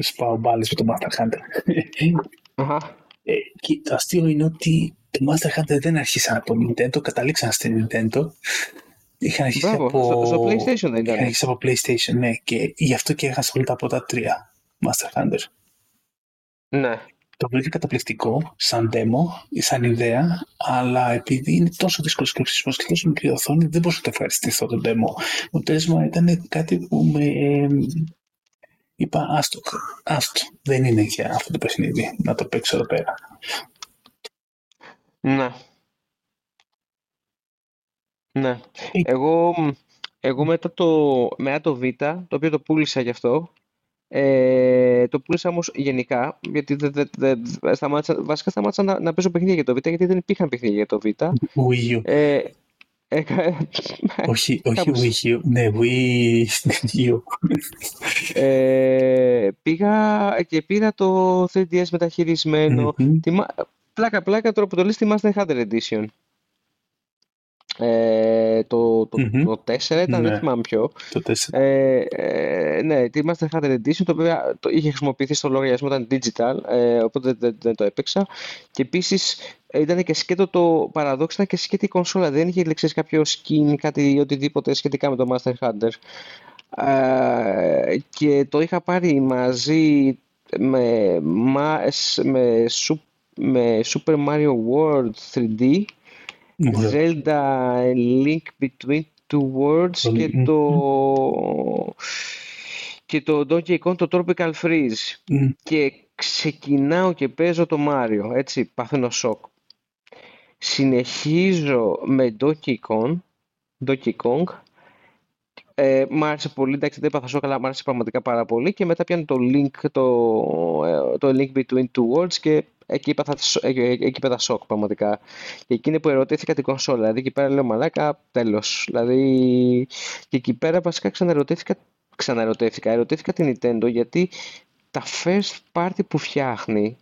σπάω μπάλες με το Master Hunter. Αχα. Ε, και το αστείο είναι ότι το Master Hunter δεν άρχισαν από Nintendo, καταλήξαν στην Nintendo. Είχαν αρχίσει Μπράβο, από... στο, στο PlayStation δεν Είχαν ήταν. αρχίσει από PlayStation, ναι. Και γι' αυτό και είχαν ασχολείται από τα τρία Master Hunter. Ναι. Το βρήκα καταπληκτικό σαν demo, σαν ιδέα, αλλά επειδή είναι τόσο δύσκολος και και τόσο μικρή οθόνη, δεν μπορούσα να το ευχαριστηθώ το demo. Το τέσμα ήταν κάτι που με. Ε, είπα, άστο, άστο, δεν είναι για αυτό το παιχνίδι να το παίξω εδώ πέρα. Ναι. Ναι. Ε. Εγώ, εγώ μετά το, μετά το Β, το οποίο το πούλησα γι' αυτό, ε, το πούλησα όμως γενικά, γιατί δεν, δεν, δεν- σταμάτησα, βασικά σταμάτησα να, να παίζω παιχνίδια για το Β, γιατί δεν υπήρχαν παιχνίδια για το Β. Wii U. Ε, έκα- όχι, όχι κάπως. Wii U, ναι, Wii U. ε, πήγα και πήρα το 3DS μεταχειρισμένο. Μμμ. Τιμα... Πλάκα πλάκα τώρα που το λες τη Master Hunter Edition. Ε, το, το, Μμμ. το 4 ήταν, Ναι. δεν θυμάμαι ποιο. Το 4. Ε, ε, ναι, τη Master Hunter Edition, το βέβαια το είχε χρησιμοποιηθεί στο λογαριασμό, ήταν digital, ε, οπότε δεν, δεν- δεν το έπαιξα. Και επίσης ε, ήταν και σκέτο το παραδόξο, ήταν και σκέτη η κονσόλα, δεν είχε λέξεις κάποιο skin, κάτι οτιδήποτε σχετικά με το Master Hunter. Ε, και το είχα πάρει μαζί με, μα- με, Su- με Super Mario World 3D, Zelda Link Between Two Worlds Το και Link- το, και το Donkey Kong το Tropical Freeze. Και ξεκινάω και παίζω το Mario, έτσι, παθαίνω σοκ. Συνεχίζω με Donkey Kong, Donkey Kong. Ε, μ' άρεσε πολύ, εντάξει δεν έπαθα σοκ, αλλά μ' άρεσε πραγματικά πάρα πολύ και μετά πιάνω το Link, το, ε, το Link Between Two Worlds και εκεί έπαθα, σο- ε, ε, εκεί έπαθα σοκ πραγματικά. Και εκείνη που ερωτήθηκα την κονσόλα, δηλαδή εκεί πέρα λέω μαλάκα, τέλος. Δηλαδή, και εκεί πέρα βασικά ξαναρωτήθηκα, ξαναρωτήθηκα, ερωτήθηκα την Nintendo γιατί τα first party που φτιάχνει,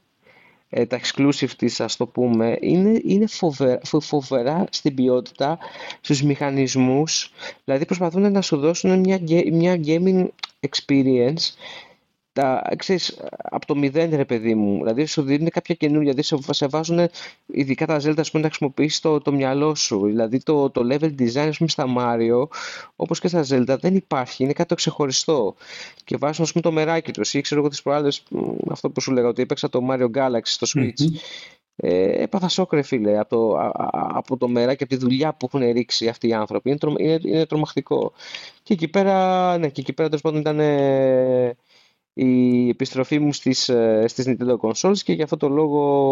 ε, τα exclusive της ας το πούμε, είναι, είναι φοβερά, φο- φοβερά στην ποιότητα, στους μηχανισμούς, δηλαδή προσπαθούν να σου δώσουν μια, ге- μια gaming experience τα, ξέρεις, από το μηδέν ρε παιδί μου, δηλαδή σου δίνουν κάποια καινούργια, δηλαδή σε, σε βάζουν ειδικά τα Zelda ας πούμε, να χρησιμοποιήσεις το, το μυαλό σου, δηλαδή το, το level design ας πούμε, στα Mario, όπως και στα Zelda δεν υπάρχει, είναι κάτι το ξεχωριστό. Και βάζουν ας πούμε το μεράκι τους. Ή ξέρω εγώ τις προάλλες μ, αυτό που σου λέγα ότι έπαιξα το Mario Galaxy στο Switch. Μμμ. ε, έπαθα σοκ ρε φίλε από το, α- α- από το μεράκι, από τη δουλειά που έχουν ρίξει αυτοί οι άνθρωποι. Είναι, τρομα- είναι, είναι τρομακτικό. Και εκεί πέρα, ναι, και εκεί πέρα τέλος πάντων ήταν ε, η επιστροφή μου στις, ε, στις Nintendo Consoles και για αυτό το λόγο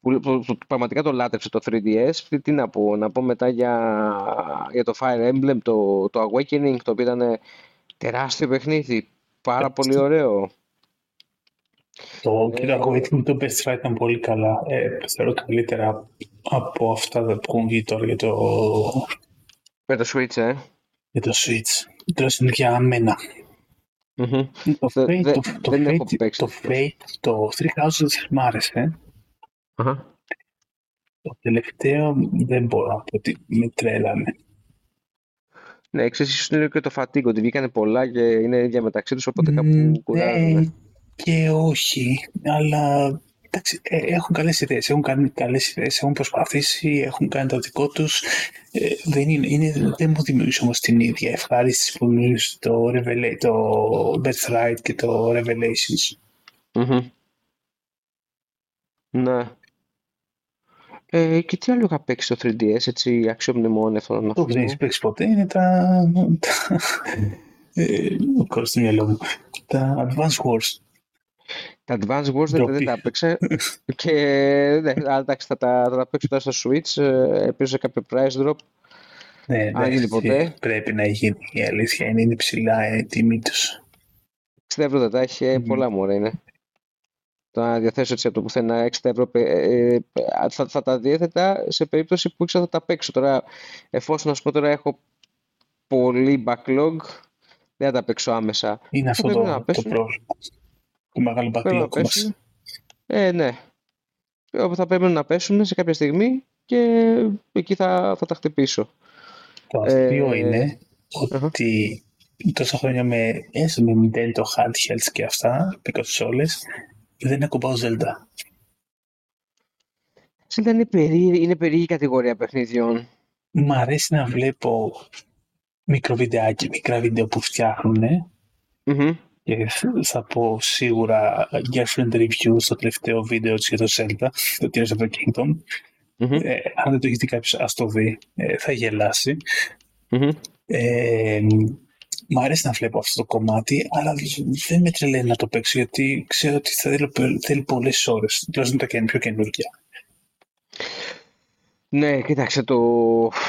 που, που- που πραγματικά το λάτρεψε το 3DS. Τι, τι να πω, να πω μετά για, για το Fire Emblem, το, το Awakening, το οποίο ήταν τεράστιο παιχνίδι, πάρα πολύ ωραίο. Το Ε, κοίτα, Awakening το Best Fight ήταν πολύ καλά. Ε, θεωρώ καλύτερα από αυτά που έχουν βγει τώρα για το, Με το Switch, ε. για το Switch. Τέλος είναι για μένα. Μμμ. Το Δε- Fate, δε- το, το, δεν έχω Fate, παίξει το ευτυχώς. Fate, το Three Houses μ' άρεσε. Αχα. Το τελευταίο δεν μπορώ να πω ότι με τρέλανε. Ναι, ξέρεις, ίσως είναι και το fatigue, ότι βγήκανε πολλά και είναι ίδια μεταξύ τους, οπότε Μ, κάπου κουράζουν. Ναι και όχι, αλλά εντάξει, ε, έχουν καλές ιδέες, έχουν κάνει καλές ιδέες, έχουν προσπαθήσει, έχουν κάνει το δικό τους. Ε, δεν, είναι, είναι, δεν μου δημιουργήσει όμως την ίδια ευχάριστηση που δημιουργήσει το, Revela- το Birthright και το Revelations. Μμμ. Ναι. Ε, και τι άλλο είχα παίξει στο 3DS, έτσι αξιομνημόνιο θέλω να Το που δεν θυμώ. έχει παίξει ποτέ είναι τα... τα ε, κόλλησε στο μυαλό μου. Τα Advance Wars. Τα Advance Wars δεν, Ντροπή. δεν τα έπαιξα και ναι, αλλά εντάξει, θα τα, θα τα παίξω τώρα στο Switch, ε, ελπίζω κάποιο price drop, Ναι, αν γίνει ναι, ποτέ. πρέπει να γίνει. Η αλήθεια είναι, είναι ψηλά ε, η τιμή τους. 60 ευρώ δεν τα έχει, ε, Μμμ. πολλά μωρέ είναι. Το να διαθέσω έτσι από το πουθενά 60 ευρώ, ε, ε, θα, θα τα διέθετα σε περίπτωση που ήξερα θα τα παίξω. Τώρα, εφόσον ας πω τώρα έχω πολύ backlog, δεν θα τα παίξω άμεσα. Είναι αυτό πρέπει το, να το πέσουν. πρόβλημα. Το μεγάλο Πρέπει να backlog μας. πέσουν. Ε, ναι. Όπου θα πρέπει να πέσουν σε κάποια στιγμή και εκεί θα, θα τα χτυπήσω. Το αστείο Ε, είναι αχα. ότι τόσα χρόνια με έστω με Nintendo handhelds και αυτά, με κονσόλες, δεν ακουμπάω Zelda. Zelda είναι περίεργη, είναι περίεργη κατηγορία παιχνιδιών. Μ' αρέσει να βλέπω μικρό βιντεάκι, μικρά βίντεο που φτιάχνουν Μμμ. Και θα πω σίγουρα girlfriend review στο τελευταίο βίντεο της για το Zelda, το Tears of the Kingdom. Μμμ. Ε, αν δεν το έχει δει κάποιος, ας το δει, ε, θα γελάσει. Μμμ. Ε, μ' αρέσει να βλέπω αυτό το κομμάτι, αλλά δεν με τρελαίνει να το παίξω, γιατί ξέρω ότι θα θέλει, θέλει πολλές ώρες, τουλάχιστον τα και είναι πιο καινούργια. Ναι, κοίταξε, το,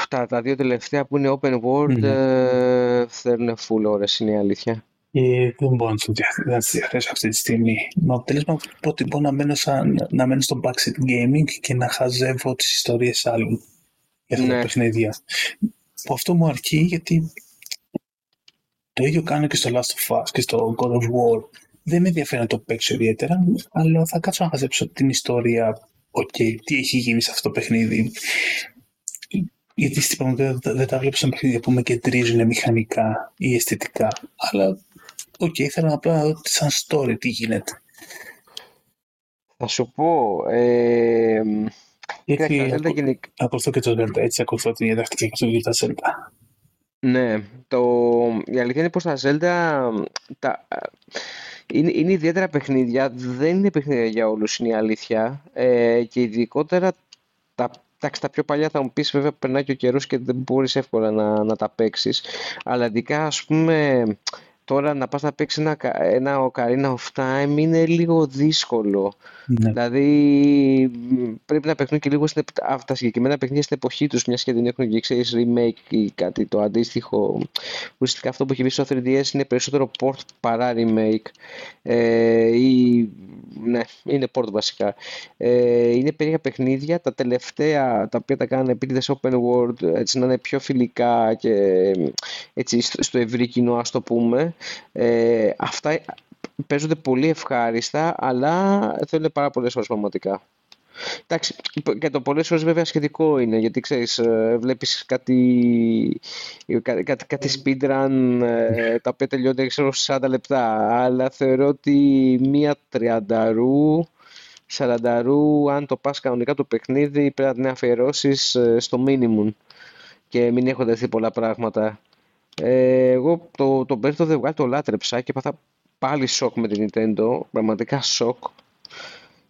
τα, τα δύο τελευταία που είναι open world Μμμ. ε, θέλουν full ώρες, είναι η αλήθεια. Και δεν μπορώ να το δια- να τις διαθέσω αυτή τη στιγμή. Με αποτέλεσμα ότι μπορώ να μένω, σαν, να μένω στο backseat gaming και να χαζεύω τις ιστορίες άλλων για αυτά τα Ναι. παιχνίδια. Που αυτό μου αρκεί γιατί το ίδιο κάνω και στο Last of Us και στο God of War. Δεν με ενδιαφέρει να το παίξω ιδιαίτερα, αλλά θα κάτσω να χαζέψω την ιστορία. Οκ, τι έχει γίνει σε αυτό το παιχνίδι. Γιατί στην πραγματικότητα δεν τα βλέπω σαν παιχνίδια που με κεντρίζουν μηχανικά ή αισθητικά. Αλλά, οκ, ήθελα απλά να δω σαν story τι γίνεται. Θα σου πω, ε, Γιατί κοίταξε, τα Zelda ακολου- γενικ- ακολουθώ και το Zelda, έτσι ακολουθώ την διαδρακτική ακολουθώ και τα Zelda. Ναι, το... η αλήθεια είναι πως τα Zelda τα... είναι, είναι ιδιαίτερα παιχνίδια, δεν είναι παιχνίδια για όλους είναι η αλήθεια ε, και ειδικότερα τα, εντάξει, τα πιο παλιά θα μου πεις βέβαια περνάει και ο καιρός και δεν μπορείς εύκολα να, να τα παίξεις αλλά ειδικά ας πούμε τώρα να πας να παίξεις ένα, κα- ένα Ocarina of Time είναι λίγο δύσκολο Ναι. Δηλαδή μ, πρέπει να παιχνούν και λίγο στην, επ- αυτά τα συγκεκριμένα παιχνίδια στην εποχή τους, μιας και δεν έχουν και ξέρεις remake ή κάτι το αντίστοιχο. Ουσιαστικά αυτό που έχει βγει στο 3DS είναι περισσότερο port παρά remake. Ε, ή, ναι, είναι port βασικά. Ε, είναι περίεργα παιχνίδια, τα τελευταία τα οποία τα κάνανε επίτηδες open world, έτσι να είναι πιο φιλικά και έτσι στο, στο ευρύ κοινό ας το πούμε. Ε, αυτά παίζονται πολύ ευχάριστα, αλλά θέλουν πάρα πολλές ώρες πραγματικά. Εντάξει, και το πολλές ώρες βέβαια σχετικό είναι, γιατί ξέρεις, ε, βλέπεις κάτι, κάτι, κάτι, κάτι speedrun ε, τα οποία τελειώνται ξέρω, σε 40 λεπτά, αλλά θεωρώ ότι μία τριανταρού, σαρανταρού, αν το πας κανονικά το παιχνίδι, πρέπει να την αφιερώσεις ε, στο minimum και μην έχονται δει πολλά πράγματα. Ε, εγώ το, το Breath of the Wild το λάτρεψα και έπαθα πάλι σοκ με την Nintendo, πραγματικά σοκ.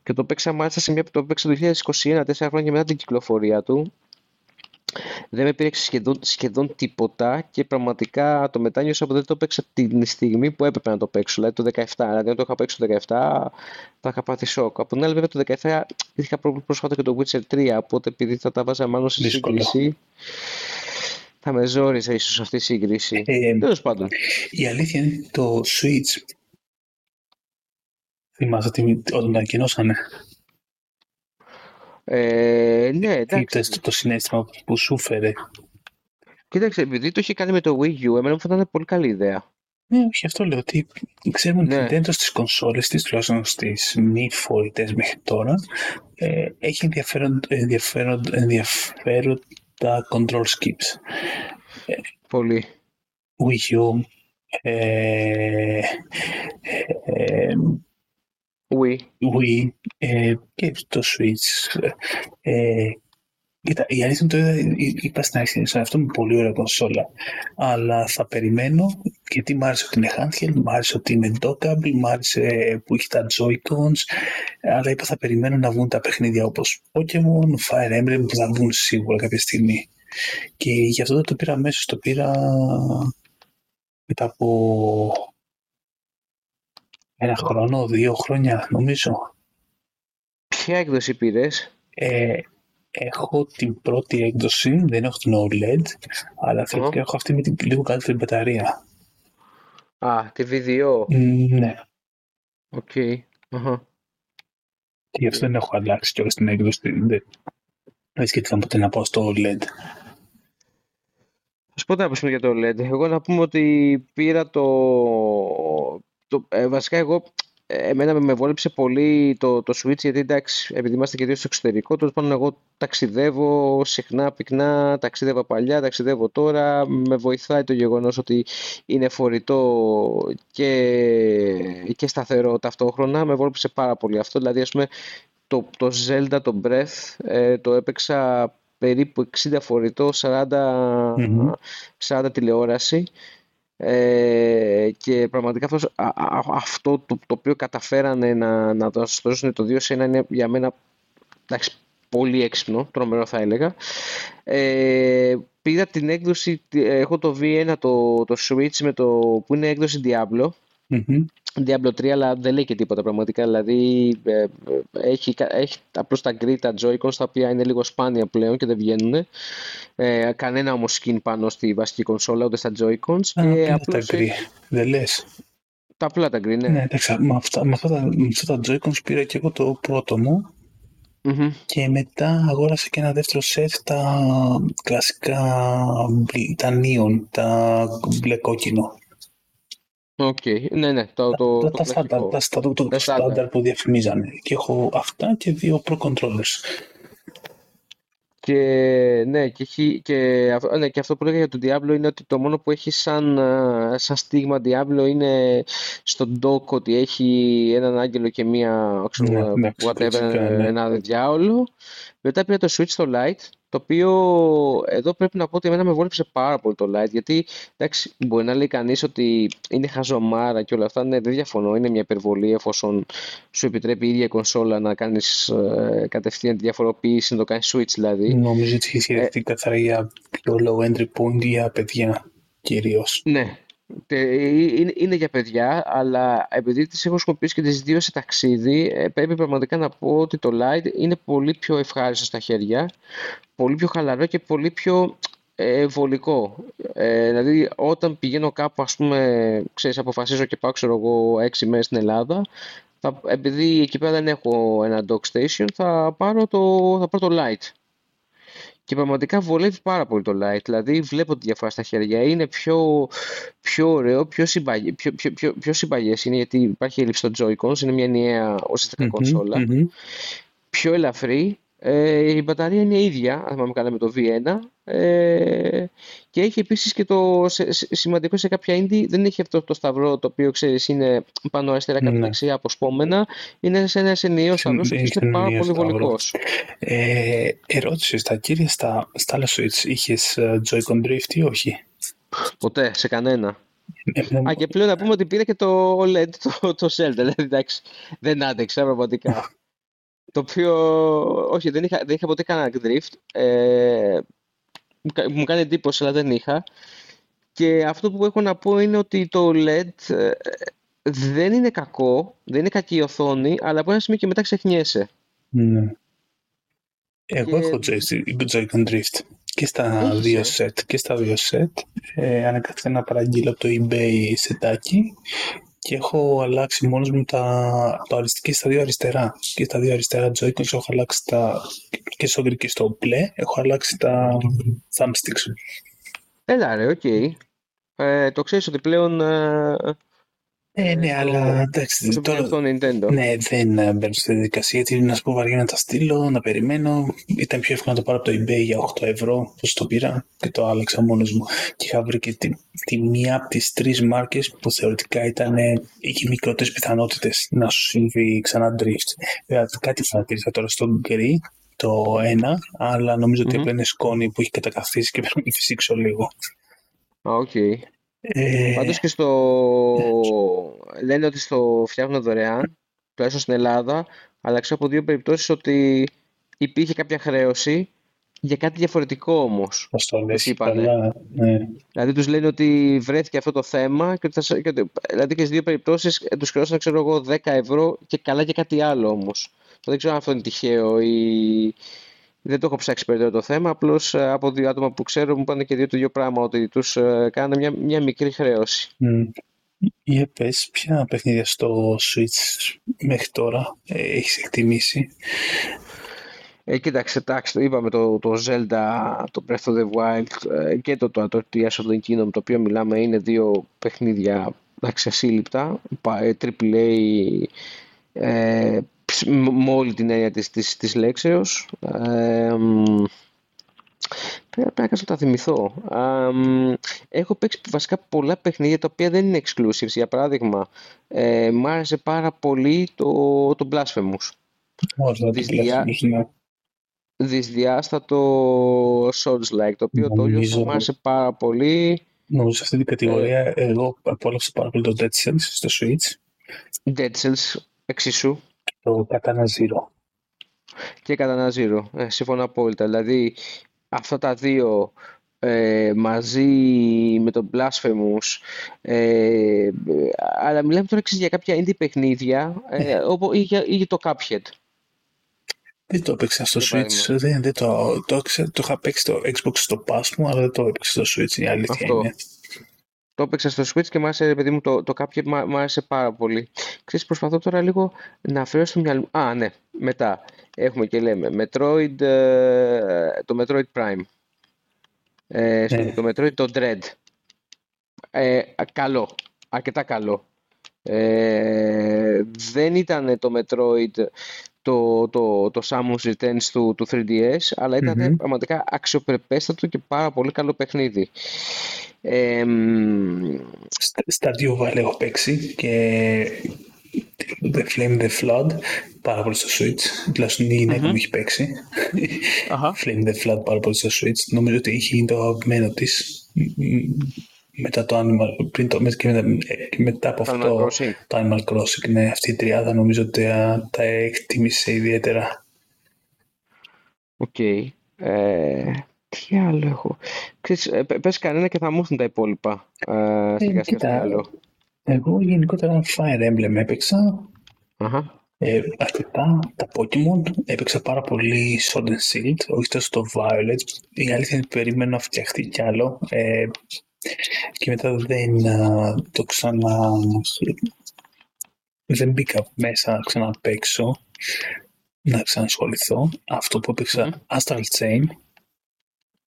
Και το παίξα μάλιστα σε μια το παίξα το 2021, 4 χρόνια μετά την κυκλοφορία του. Δεν με πήρε σχεδόν, σχεδόν τίποτα και πραγματικά το μετάνιωσα που δεν το παίξα την στιγμή που έπρεπε να το παίξω, δηλαδή το 17. Δηλαδή αν το είχα παίξει το 17 θα είχα πάθει σοκ. Από την άλλη βέβαια το 17 είχα προ- πρόσφατα και το Witcher 3, οπότε επειδή θα τα βάζα μάλλον σε Δύσκολο. σύγκριση θα με ζόριζε ίσως αυτή η σύγκριση. Ε, Τέλος πάντων. η αλήθεια είναι το Switch. Θυμάσαι ότι όταν το ανακοινώσανε. Ε, ναι, εντάξει. Είδες το, το συνέστημα που σου φέρε. Κοίταξε, επειδή το είχε κάνει με το Wii U, εμένα μου φαίνεται πολύ καλή ιδέα. Ναι, όχι, αυτό λέω. Ότι ξέρουμε ότι η Ναι. Nintendo στις κονσόλες της, τουλάχιστον στις μη φορητές μέχρι τώρα, ε, έχει ενδιαφέρον, ενδιαφέρον, ενδιαφέροντα control skips. Πολύ. Wii U, ε, ε, Wii. Wii ε, και το Switch. Ε, κοίτα, η αλήθεια είναι το είδα- εί- είπα στην αρχή, σε αυτό είναι πολύ ωραία κονσόλα. Αλλά θα περιμένω, γιατί μ' άρεσε ότι είναι handheld, μ' άρεσε ότι είναι dockable, μ' άρεσε που έχει τα Joy-Cons, αλλά είπα θα περιμένω να βγουν τα παιχνίδια όπως Pokemon, Fire Emblem που θα βγουν σίγουρα κάποια στιγμή. Και γι' αυτό δεν το πήρα αμέσως, το πήρα μετά από ένα χρόνο, δύο χρόνια νομίζω. Ποια έκδοση πήρες; Ε, έχω την πρώτη έκδοση, δεν έχω την OLED, αλλά θέλω Ω. και έχω αυτή με την λίγο καλύτερη μπαταρία. Α, τη V2. Μ, ναι, Οκ. Αχα. και γι' αυτό δεν έχω αλλάξει κιόλας την έκδοση. Δεν δεν σκέφτηκα ποτέ να πάω στο OLED. Θα σου πω τώρα για το LED. Εγώ να πούμε ότι πήρα το... το ε, βασικά εγώ, ε, εμένα με, με βόλεψε πολύ το, το Switch γιατί εντάξει, επειδή είμαστε και δύο στο εξωτερικό, τέλος πάντων εγώ ταξιδεύω συχνά, πυκνά, ταξίδευα παλιά, ταξιδεύω τώρα, με βοηθάει το γεγονός ότι είναι φορητό και, και σταθερό ταυτόχρονα, με βόλεψε πάρα πολύ αυτό, δηλαδή ας πούμε το, το Zelda, το Breath, ε, το έπαιξα περίπου 60 φορητό, 40, mm 40 τηλεόραση. Ε, και πραγματικά αυτός, αυτό το, το οποίο καταφέρανε να, να το δώσουν το 2 σε 1 είναι για μένα εντάξει, πολύ έξυπνο, τρομερό θα έλεγα. Ε, πήρα την έκδοση, έχω το V1, το, το Switch με το, που είναι έκδοση Diablo. Mm-hmm. Diablo 3, αλλά δεν λέει και τίποτα πραγματικά. Δηλαδή ε, έχει, έχει απλώς τα grid, τα Joy-Cons, τα οποία είναι λίγο σπάνια πλέον και δεν βγαίνουν. Ε, κανένα όμως skin πάνω στη βασική κονσόλα, ούτε στα Joy-Cons. Α, και απλώς τα grid, δεν λες. Τα απλά τα grid, ναι. ναι εντάξει, με, αυτά, με, αυτά τα, με αυτά τα Joy-Cons πήρα και εγώ το πρώτο μου Mm-hmm. Και μετά αγόρασα και ένα δεύτερο σετ τα κλασικά τα neon, τα μπλε κόκκινο. Οκ, okay. ναι, ναι, το, το, τα, το, τα, τα, το, στάνταρ που διαφημίζανε. Και έχω αυτά και δύο Pro Controllers. Και ναι, και, και, ναι, και αυτό που λέγα για τον Diablo είναι ότι το μόνο που έχει σαν, σαν στίγμα Diablo είναι στον dock ότι έχει έναν άγγελο και μία, ξέρω, ναι, ναι, whatever, ναι. ένα διάολο. Μετά πήρα το Switch στο Lite, το οποίο εδώ πρέπει να πω ότι εμένα με βόλεψε πάρα πολύ το Lite, γιατί εντάξει, μπορεί να λέει κανείς ότι είναι χαζομάρα και όλα αυτά. Ναι, δεν διαφωνώ, είναι μια υπερβολή εφόσον σου επιτρέπει η ίδια κονσόλα να κάνεις ε, κατευθείαν τη διαφοροποίηση, να το κάνεις Switch δηλαδή. Νομίζω ότι έχει σχεδιαστεί ε, καθαρά για πιο low entry point για παιδιά κυρίως. Ναι, ε, είναι για παιδιά, αλλά επειδή τις έχω σκοπίσει και τις δύο σε ταξίδι, ε, πρέπει πραγματικά να πω ότι το Light είναι πολύ πιο ευχάριστο στα χέρια, πολύ πιο χαλαρό και πολύ πιο ε, βολικό. Ε, δηλαδή, όταν πηγαίνω κάπου, ας πούμε, ξέρεις, αποφασίζω και πάω, ξέρω εγώ, έξι μέρες στην Ελλάδα, θα, επειδή εκεί πέρα δεν έχω ένα dock station, θα πάρω το, θα πάρω το Light και πραγματικά βολεύει πάρα πολύ το light. Δηλαδή βλέπω τη διαφορά στα χέρια. Είναι πιο, πιο ωραίο, πιο, συμπαγε, πιο, πιο, πιο, πιο συμπαγές είναι γιατί υπάρχει έλλειψη στο Joy-Cons, είναι μια ενιαία ουσιαστικά mm-hmm, κονσόλα. Mm-hmm. Πιο ελαφρύ, ε, η μπαταρία είναι ίδια, αν θυμάμαι καλά με το V1 ε, και έχει επίσης και το σημαντικό σε κάποια indie δεν έχει αυτό το σταυρό το οποίο ξέρεις είναι πάνω αριστερά κάτω ναι. δεξιά αποσπόμενα είναι σε ένα ενιαίο σταυρό και είναι πάρα πολύ βολικός. Ε, ερώτηση, στα κύρια στα, στα άλλα Switch είχες ε, Joy-Con Drift ή όχι; Ποτέ, σε κανένα. Ε, Α, και πλέον να πούμε ότι πήρε και το OLED, το, το Zelda, δηλαδή εντάξει, δεν άντεξα πραγματικά. Το οποίο, όχι, δεν είχα, δεν είχα ποτέ κανένα drift. Ε, μου κάνει εντύπωση, αλλά δεν είχα. Και αυτό που έχω να πω είναι ότι το LED ε, δεν είναι κακό, δεν είναι κακή η οθόνη, αλλά από ένα σημείο και μετά ξεχνιέσαι. Ναι. Εγώ έχω Joy-Con Drift και στα δύο set. Ε; Και στα δύο set. Ε, αναγκάστηκα να παραγγείλω από το eBay σετάκι και έχω αλλάξει μόνος μου τα, το και στα δύο αριστερά. Και στα δύο αριστερά Joy-Cons έχω αλλάξει τα. και στο γκρι και στο μπλε έχω αλλάξει τα thumbsticks. Έλα ρε, οκ. Okay. Ε, το ξέρεις ότι πλέον ε, ε, ναι, αλλά εντάξει. Τώρα, το Nintendo. Ναι, δεν ε, μπαίνω στη διαδικασία γιατί να σου πω βαριέμαι να τα στείλω, να περιμένω. Ήταν πιο εύκολο να το πάρω από το eBay για 8 ευρώ, που το πήρα και το άλλαξα μόνος μου. Και είχα βρει και τη, τη μία από τις τρεις μάρκες που θεωρητικά ήταν, είχε μικρότερες πιθανότητες να σου συμβεί ξανά drift. Δηλαδή κάτι παρατήρησα τώρα στο γκρι, το ένα, αλλά νομίζω mm-hmm. ότι απλά είναι σκόνη που έχει κατακαθίσει και πρέπει να φυσήξω λίγο. Οκ. Okay. Ε... Πάντως και στο... λένε ότι στο φτιάχνουν δωρεάν, τουλάχιστον στην Ελλάδα, αλλά ξέρω από δύο περιπτώσεις ότι υπήρχε κάποια χρέωση για κάτι διαφορετικό όμως. το ναι. Δηλαδή τους λένε ότι βρέθηκε αυτό το θέμα και, ότι θα, και, δηλαδή και στις δύο περιπτώσεις τους χρεώσαν ξέρω εγώ 10 ευρώ και καλά και κάτι άλλο όμως. Δεν ξέρω αν αυτό είναι τυχαίο ή δεν το έχω ψάξει περαιτέρω το θέμα. Απλώς ε, από δύο άτομα που ξέρω μου πάνε και δύο το ίδιο πράγμα, ότι τους ε, κάνανε μια, μια μικρή χρέωση. Mm. Για πες, ποια παιχνίδια στο Switch μέχρι τώρα ε, έχεις εκτιμήσει; Ε, κοίταξε, εντάξει, είπαμε το, το Zelda, το Breath of the Wild ε, και το, το, το Tears of the Kingdom, το οποίο μιλάμε είναι δύο παιχνίδια εντάξει, ασύλληπτα, AAA, ε, με όλη την έννοια της, της, της λέξεως. Ε, πρέπει να τα θυμηθώ. έχω παίξει βασικά πολλά παιχνίδια τα οποία δεν είναι exclusives. Για παράδειγμα, ε, μ' άρεσε πάρα πολύ το, το Blasphemous. Όχι, δυσδιά... ναι. δυσδιάστατο Souls-like, το οποίο νομίζω... το μου άρεσε πάρα πολύ. Νομίζω σε αυτή την κατηγορία ε... εγώ απόλαυσα πάρα πολύ το Dead Cells στο Switch. Dead Cells, εξίσου. Το Katana Zero. Και Katana Zero, ε, συμφωνώ απόλυτα. Δηλαδή, αυτά τα δύο ε, μαζί με τον Blasphemous ε, αλλά μιλάμε τώρα για κάποια indie παιχνίδια ε, όπου, ή, για, ή το Cuphead δεν το έπαιξα στο Switch, δεν, δεν το, το, το, το είχα παίξει στο Xbox στο Pass μου, αλλά δεν το έπαιξα στο Switch, η αλήθεια Αυτό. είναι. Το έπαιξα στο Switch και μου άρεσε, παιδί μου, το, το Cuphead μου άρεσε πάρα πολύ. Ξέρεις, προσπαθώ τώρα λίγο να φέρω στο μυαλό Α, ναι, μετά έχουμε και λέμε Metroid, ε, το Metroid Prime. Ε, ναι. Το Metroid το Dread. Ε, καλό. Αρκετά καλό. Ε, δεν ήταν το Metroid το, το, το Samus Returns του, του 3DS, αλλά ήταν πραγματικά αξιοπρεπέστατο και πάρα πολύ καλό παιχνίδι. Ε, στα δύο βάλε έχω παίξει και The Flame the Flood πάρα πολύ στο Switch. Τουλάχιστον η γυναίκα μου έχει παίξει. Flame the Flood πάρα πολύ στο Switch. Νομίζω ότι είχε γίνει το αγαπημένο της μετά το Animal, πριν το, και μετά, και μετά από αυτό το Animal Crossing. Ναι, αυτή η τριάδα νομίζω ότι τα εκτίμησα ιδιαίτερα. Οκ. Okay. Ε, τι άλλο έχω; Ξέρεις, ε, πες κανένα και θα μου έρθουν τα υπόλοιπα. Ε, ε, κοίτα, εγώ γενικότερα Fire Emblem έπαιξα. Uh-huh. Ε, αρκετά τα Pokemon. Έπαιξα πάρα πολύ Sword and Shield, όχι τόσο το Violet. Η αλήθεια είναι ότι περίμενα να φτιαχτεί κι άλλο. Ε, και μετά δεν το ξανα... Δεν μπήκα μέσα να ξαναπαίξω, να ξανασχοληθώ. Αυτό που έπαιξα, mm. Astral Chain.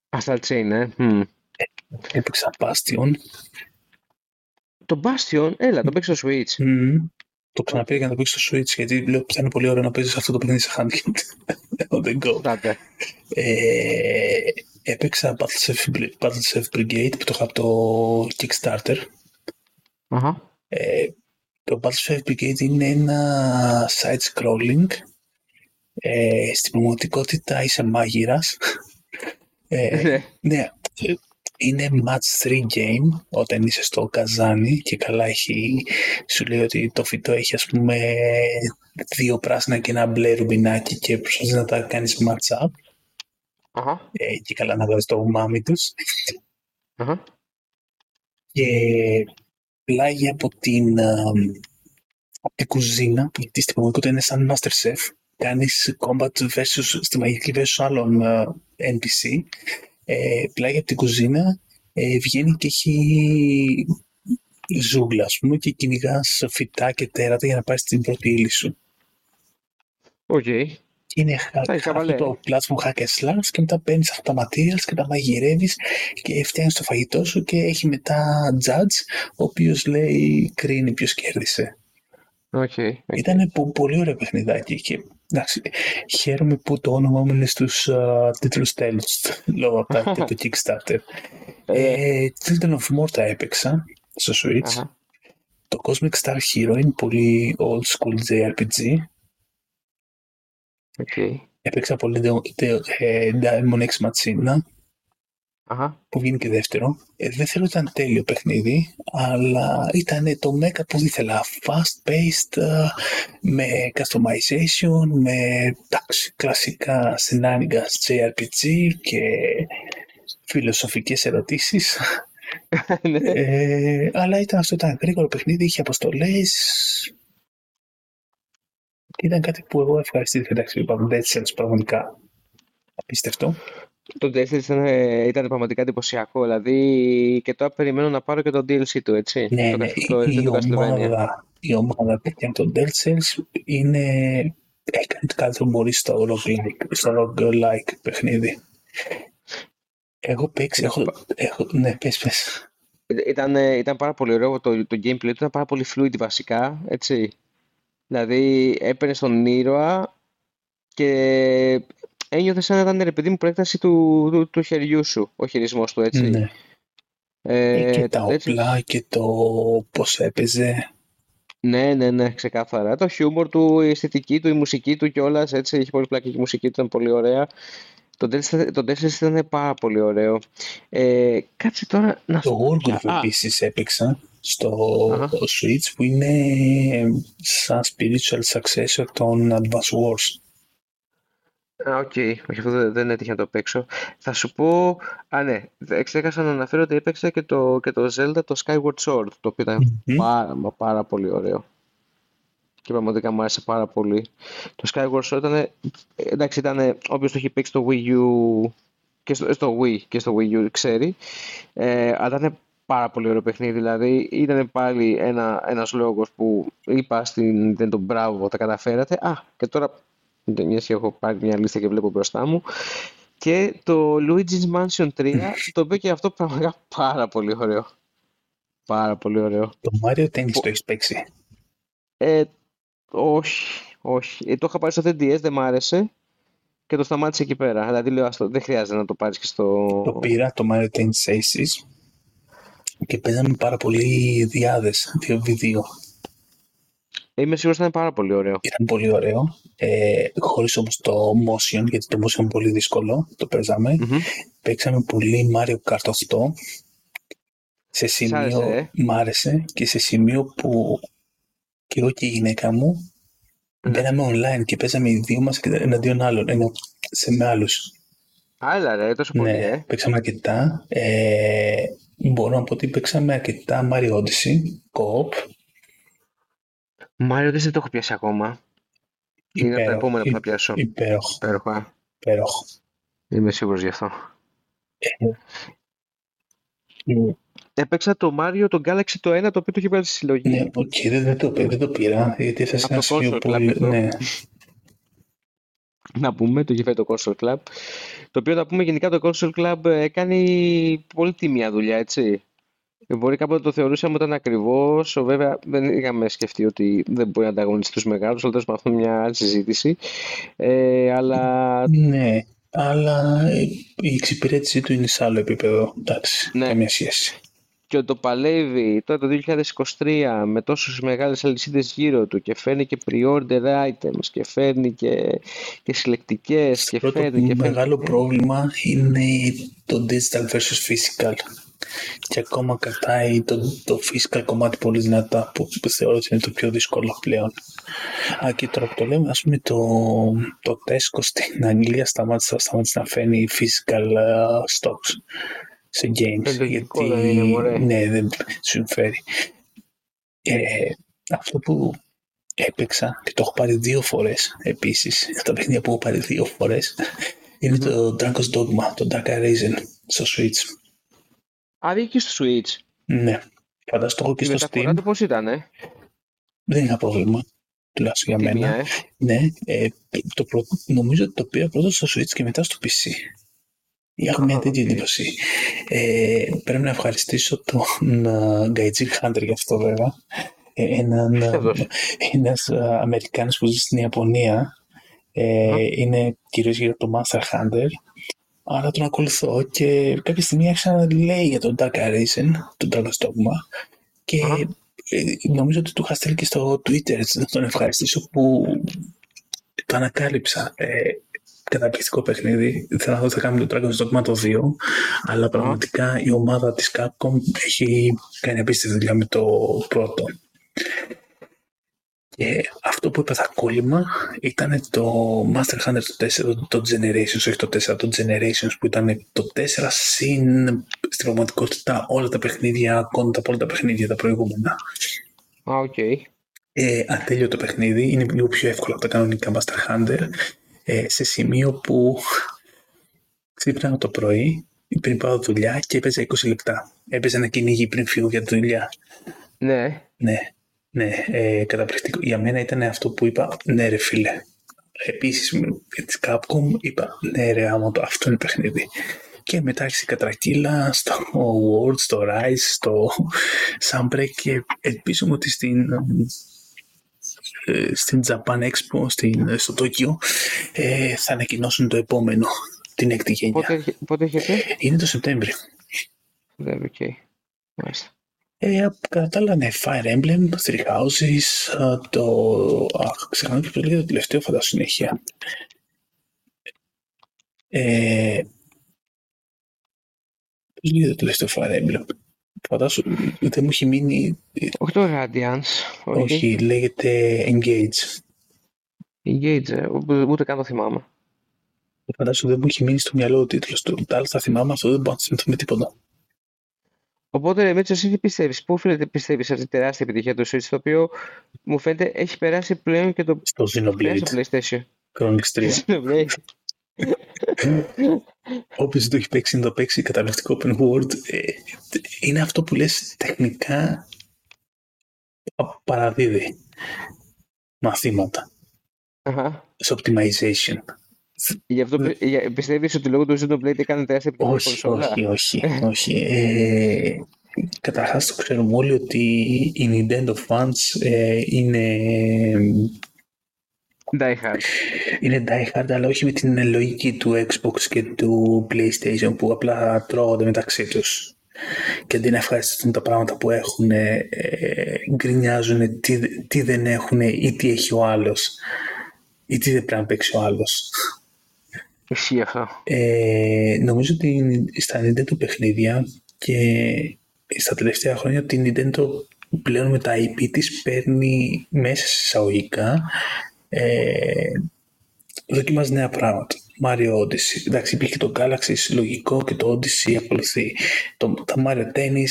Astral Chain, ε. Mm. Έπαιξα Bastion. Το Bastion, έλα, το παίξω στο Switch. Mm. Το ξαναπήγα για να το παίξω στο Switch, γιατί λέω ότι είναι πολύ ωραίο να παίζεις αυτό το παιχνίδι σε handheld. On the go. Ε, έπαιξα Battle Chef Brigade που το είχα από το Kickstarter. Uh-huh. Ε, το Battle Chef Brigade είναι ένα side-scrolling. Ε, στην πραγματικότητα είσαι μάγειρας. Ε, ναι. ναι, είναι match 3 game όταν είσαι στο καζάνι και καλά έχει, σου λέει ότι το φυτό έχει ας πούμε δύο πράσινα και ένα μπλε ρουμπινάκι και προσπαθείς να τα κάνεις match up uh-huh. ε, και καλά να βγάζει το ουμάμι τους uh-huh. και πλάγει από την, από την κουζίνα γιατί στην πραγματικότητα είναι σαν master chef κάνεις combat versus, στη μαγική versus άλλων uh, NPC ε, πλάγι από την κουζίνα ε, βγαίνει και έχει ζούγκλα, ας πούμε, και κυνηγάς φυτά και τέρατα για να πάρεις την πρώτη ύλη σου. Οκ. Okay. Και είναι αυτό το platform hack and slash και μετά παίρνεις αυτά τα materials και τα μαγειρεύεις και φτιάχνεις το φαγητό σου και έχει μετά judge ο οποίος λέει κρίνει ποιος κέρδισε. Okay, okay. Ήταν πολύ ωραίο παιχνιδάκι και Εντάξει, χαίρομαι που το όνομα μου είναι στους uh, τίτλους τέλους, λόγω από το Kickstarter. ε, Children of Morta έπαιξα στο Switch. Το Cosmic Star Hero είναι πολύ old school JRPG. Okay. Έπαιξα πολύ Diamond X Machina που βγαίνει και δεύτερο. Ε, δεν θέλω ήταν τέλειο παιχνίδι, αλλά ήταν το μέκα που ήθελα. Fast-paced, ε, με customization, με τάξη, κλασικά σενάριγκα JRPG και φιλοσοφικές ερωτήσεις. Ναι. ε, αλλά ήταν αυτό, ήταν γρήγορο παιχνίδι, είχε αποστολές. Ήταν κάτι που εγώ ευχαριστήθηκα, εντάξει, είπαμε, Dead πραγματικά απίστευτο. Το DLC ήταν, ε, ήταν πραγματικά εντυπωσιακό. Δηλαδή και τώρα περιμένω να πάρω και το DLC του, έτσι. Ναι, το, ναι. Το, η, ομάδα, η ομάδα που έκανε το DLC είναι... Έκανε το καλύτερο μπορεί στο roguelike, στο roguelike παιχνίδι. Εγώ παίξει, έχω, έχω, ναι, πες, πες. Ήταν, ε, ήταν πάρα πολύ ωραίο το, το gameplay, ήταν πάρα πολύ fluid βασικά, έτσι. Δηλαδή έπαιρνες τον ήρωα και ένιωθες σαν να ήταν ρε παιδί μου προέκταση του, του, του χεριού σου, ο χειρισμός του, έτσι. Ναι. Ε, και τα όπλα και το πώς έπαιζε. Ναι, ναι, ναι, ξεκάθαρα. Το χιούμορ του, η αισθητική του, η μουσική του κιόλας, έτσι, έχει πολύ πλάκα και η μουσική του ήταν πολύ ωραία. Το Destiny ήταν πάρα πολύ ωραίο. Ε, κάτσε τώρα να Το Wargroove επίσης έπαιξα στο Switch που είναι σαν spiritual successor των Advance Wars. Α, οκ. Okay. Όχι, αυτό δεν, δεν έτυχε να το παίξω. Θα σου πω... Α, ναι. Ξέχασα να αναφέρω ότι έπαιξα και το, και το Zelda, το Skyward Sword, το οποίο ήταν mm-hmm. πάρα, πάρα πολύ ωραίο. Και πραγματικά μου άρεσε πάρα πολύ. Το Skyward Sword ήταν... Εντάξει, ήταν... Όποιος το έχει παίξει στο Wii U και στο, στο Wii και στο Wii U ξέρει. Ε, αλλά ήταν πάρα πολύ ωραίο παιχνίδι. Δηλαδή ήταν πάλι ένα, ένας λόγος που είπα στην Nintendo μπράβο, τα καταφέρατε. Α, και τώρα μια και έχω πάρει μια λίστα και βλέπω μπροστά μου. Και το Luigi's Mansion 3, το οποίο και αυτό πραγματικά πάρα πολύ ωραίο. Πάρα πολύ ωραίο. Το Mario Tennis το έχεις παίξει; Ε, όχι, όχι. Ε, το είχα πάρει στο 3DS, δεν μ' άρεσε και το σταμάτησε εκεί πέρα. Δηλαδή λέω, δεν χρειάζεται να το πάρεις και στο... Το πήρα, το Mario Tennis Aces και παίζαμε πάρα πολύ διάδες, 2v2. Είμαι σίγουρος ότι ήταν πάρα πολύ ωραίο. Ήταν πολύ ωραίο. Ε, Χωρίς όμως το motion, γιατί το motion είναι πολύ δύσκολο. Το παίζαμε. Mm-hmm. Παίξαμε πολύ Mario Kart 8. Σε σημείο. Άρεσε, ε; Μ' άρεσε και σε σημείο που και εγώ και η γυναίκα μου mm. μπαίναμε online και παίζαμε οι δύο μας εναντίον άλλων. Ενώ σε με άλλους. Άλλα, ρε, τόσο πολύ. Ναι, ε. παίξαμε αρκετά. Ε, μπορώ να πω ότι παίξαμε αρκετά Mario Odyssey, Co-op Μάριο δεν το έχω πιάσει ακόμα. Είναι το επόμενο που θα πιάσω. Υπέροχο. Υπέροχο, ε. Υπέροχο. Είμαι σίγουρος γι' αυτό. Ε, ε. Έπαιξα το Mario, το Galaxy το 1, το οποίο το είχε πάρει στη συλλογή. Ναι, OK, okay, δεν, το, δεν το πήρα, γιατί θα σε ένα σημείο πολύ... Ναι. να πούμε, το είχε φέρει το Console Club, το οποίο να πούμε γενικά το Console Club κάνει πολύ τίμια δουλειά, έτσι. Μπορεί κάποτε το θεωρούσαμε ότι ήταν ακριβό. Βέβαια, δεν είχαμε σκεφτεί ότι δεν μπορεί να ανταγωνιστεί τους μεγάλους, αλλά τέλος πάντων μια άλλη συζήτηση. Ε, αλλά... Ναι, αλλά η εξυπηρέτησή του είναι σε άλλο επίπεδο. Εντάξει, ναι. καμία σχέση. Και ότι το παλεύει τώρα το 2023 με τόσες μεγάλες αλυσίδες γύρω του και φέρνει και pre-order items και φέρνει και, και συλλεκτικές και φέρνει και μεγάλο πρόβλημα είναι το digital versus physical. Και ακόμα κρατάει το, το physical κομμάτι πολύ δυνατά που, που θεωρώ ότι είναι το πιο δύσκολο πλέον. Α, και τώρα που το λέμε, ας πούμε το, το Tesco στην Αγγλία σταμάτησε, σταμάτησε να φαίνει physical uh, stocks σε games. γιατί, δεν είναι, Ναι, δεν σου συμφέρει. Ε, αυτό που έπαιξα και το έχω πάρει δύο φορές επίσης, τα παιχνίδια που έχω πάρει δύο φορές, είναι το Dragon's Dogma, το Dark Arisen στο Switch. Α, και στο Switch. Ναι. Φανταστώ έχω και στο Steam. Το πώς ήταν, ε; Δεν είχα πρόβλημα. Τουλάχιστον για μένα. Ε. Ναι. Ε, το πρω... Νομίζω ότι το πήρα πρώτα στο Switch και μετά στο PC. Έχω μια τέτοια εντύπωση. Ε, πρέπει να ευχαριστήσω τον uh, Gaijin Hunter για αυτό βέβαια. Ε, έναν, ένας uh, Αμερικάνος που ζει στην Ιαπωνία. Ε, είναι κυρίως για το Master Hunter Άρα τον ακολουθώ και κάποια στιγμή άρχισα να λέει για τον Dark Arisen, τον Dragon's Dogma και ε, νομίζω ότι του είχα στείλει και στο Twitter να τον ευχαριστήσω που το ανακάλυψα. Ε, καταπληκτικό παιχνίδι. Θέλω να δω τι θα κάνει το Dragon's Dogma το 2, αλλά πραγματικά η ομάδα της Capcom έχει κάνει απίστευτη δουλειά με το πρώτο. Και αυτό που είπα θα κόλλημα ήταν το Master Hunter το 4, το, Generations, όχι το 4, το Generations που ήταν το 4 συν στην πραγματικότητα όλα τα παιχνίδια, ακόμα τα πρώτα παιχνίδια τα προηγούμενα. Α, OK. Okay. Ε, το παιχνίδι, είναι λίγο πιο εύκολο από τα κανονικά Monster Hunter, ε, σε σημείο που ξύπναγα το πρωί πριν πάω δουλειά και έπαιζα 20 λεπτά. Έπαιζα ένα κυνήγι πριν φύγω για τη δουλειά. Ναι. Ναι. Ναι, ε, καταπληκτικό. Για μένα ήταν αυτό που είπα, ναι ρε φίλε. Επίσης με τη Capcom είπα, ναι ρε άμα το αυτό είναι παιχνίδι. Και μετά άρχισε η κατρακύλα στο World, στο Rise, στο Sunbreak και ελπίζουμε ότι στην, ε, στην Japan Expo, στην, στο Τόκιο, ε, θα ανακοινώσουν το επόμενο, την έκτη γενιά. Πότε, πότε έχετε; Είναι το Σεπτέμβριο. Σεπτέμβριο, οκ. Μάλιστα. Ε, κατά τα άλλα, ναι, Fire Emblem, Three Houses, ε, το... Αχ, ξεχνάω και το λέγεται το τελευταίο, φαντάσου συνέχεια. Ε, πώς λέγεται το τελευταίο Fire Emblem. Φαντάσου, δεν μου έχει μείνει... Όχι το Radiance. Όχι, λέγεται Engage. Engage, ε, ούτε καν το θυμάμαι. Φαντάσου, δεν μου έχει μείνει στο μυαλό ο τίτλος του. Τα άλλα θα θυμάμαι, αυτό δεν μπορώ να θυμηθώ με τίποτα. Οπότε, Μίτσος, εσύ τι πιστεύεις, πού οφείλεται πιστεύεις αυτή τη τεράστια επιτυχία του Switch, το οποίο μου φαίνεται έχει περάσει πλέον και το. Στο Xenoblade. στο PlayStation. Chronix 3. Xenoblade. Όποιος το έχει παίξει να το παίξει καταπληκτικό open world, ε, είναι αυτό που λες τεχνικά πα- παραδίδει μαθήματα Αχα. σε optimization. Γι' αυτό πι- για- πιστεύεις ότι λόγω του Xenoblade έκανε τεράστια επιτυχία η Όχι, κονσόλα; όχι, όχι, όχι. Ε, καταρχάς το ξέρουμε όλοι ότι οι Nintendo fans ε, είναι, Die Hard. είναι die hard, αλλά όχι με την λογική του Xbox και του PlayStation που απλά τρώγονται μεταξύ τους. Και αντί να ευχαριστούν τα πράγματα που έχουν, ε, γκρινιάζουν τι, τι δεν έχουν ή τι έχει ο άλλος ή τι δεν πρέπει να παίξει ο άλλος. Ισχύει αυτό. Ε, νομίζω ότι στα Nintendo παιχνίδια και στα τελευταία χρόνια ότι η Nintendo πλέον με τα IP της παίρνει μέσα σε εισαγωγικά ε, δοκιμάζει νέα πράγματα. Mario Odyssey. Εντάξει, υπήρχε το Galaxy λογικό και το Odyssey ακολουθεί. Το, τα Mario Tennis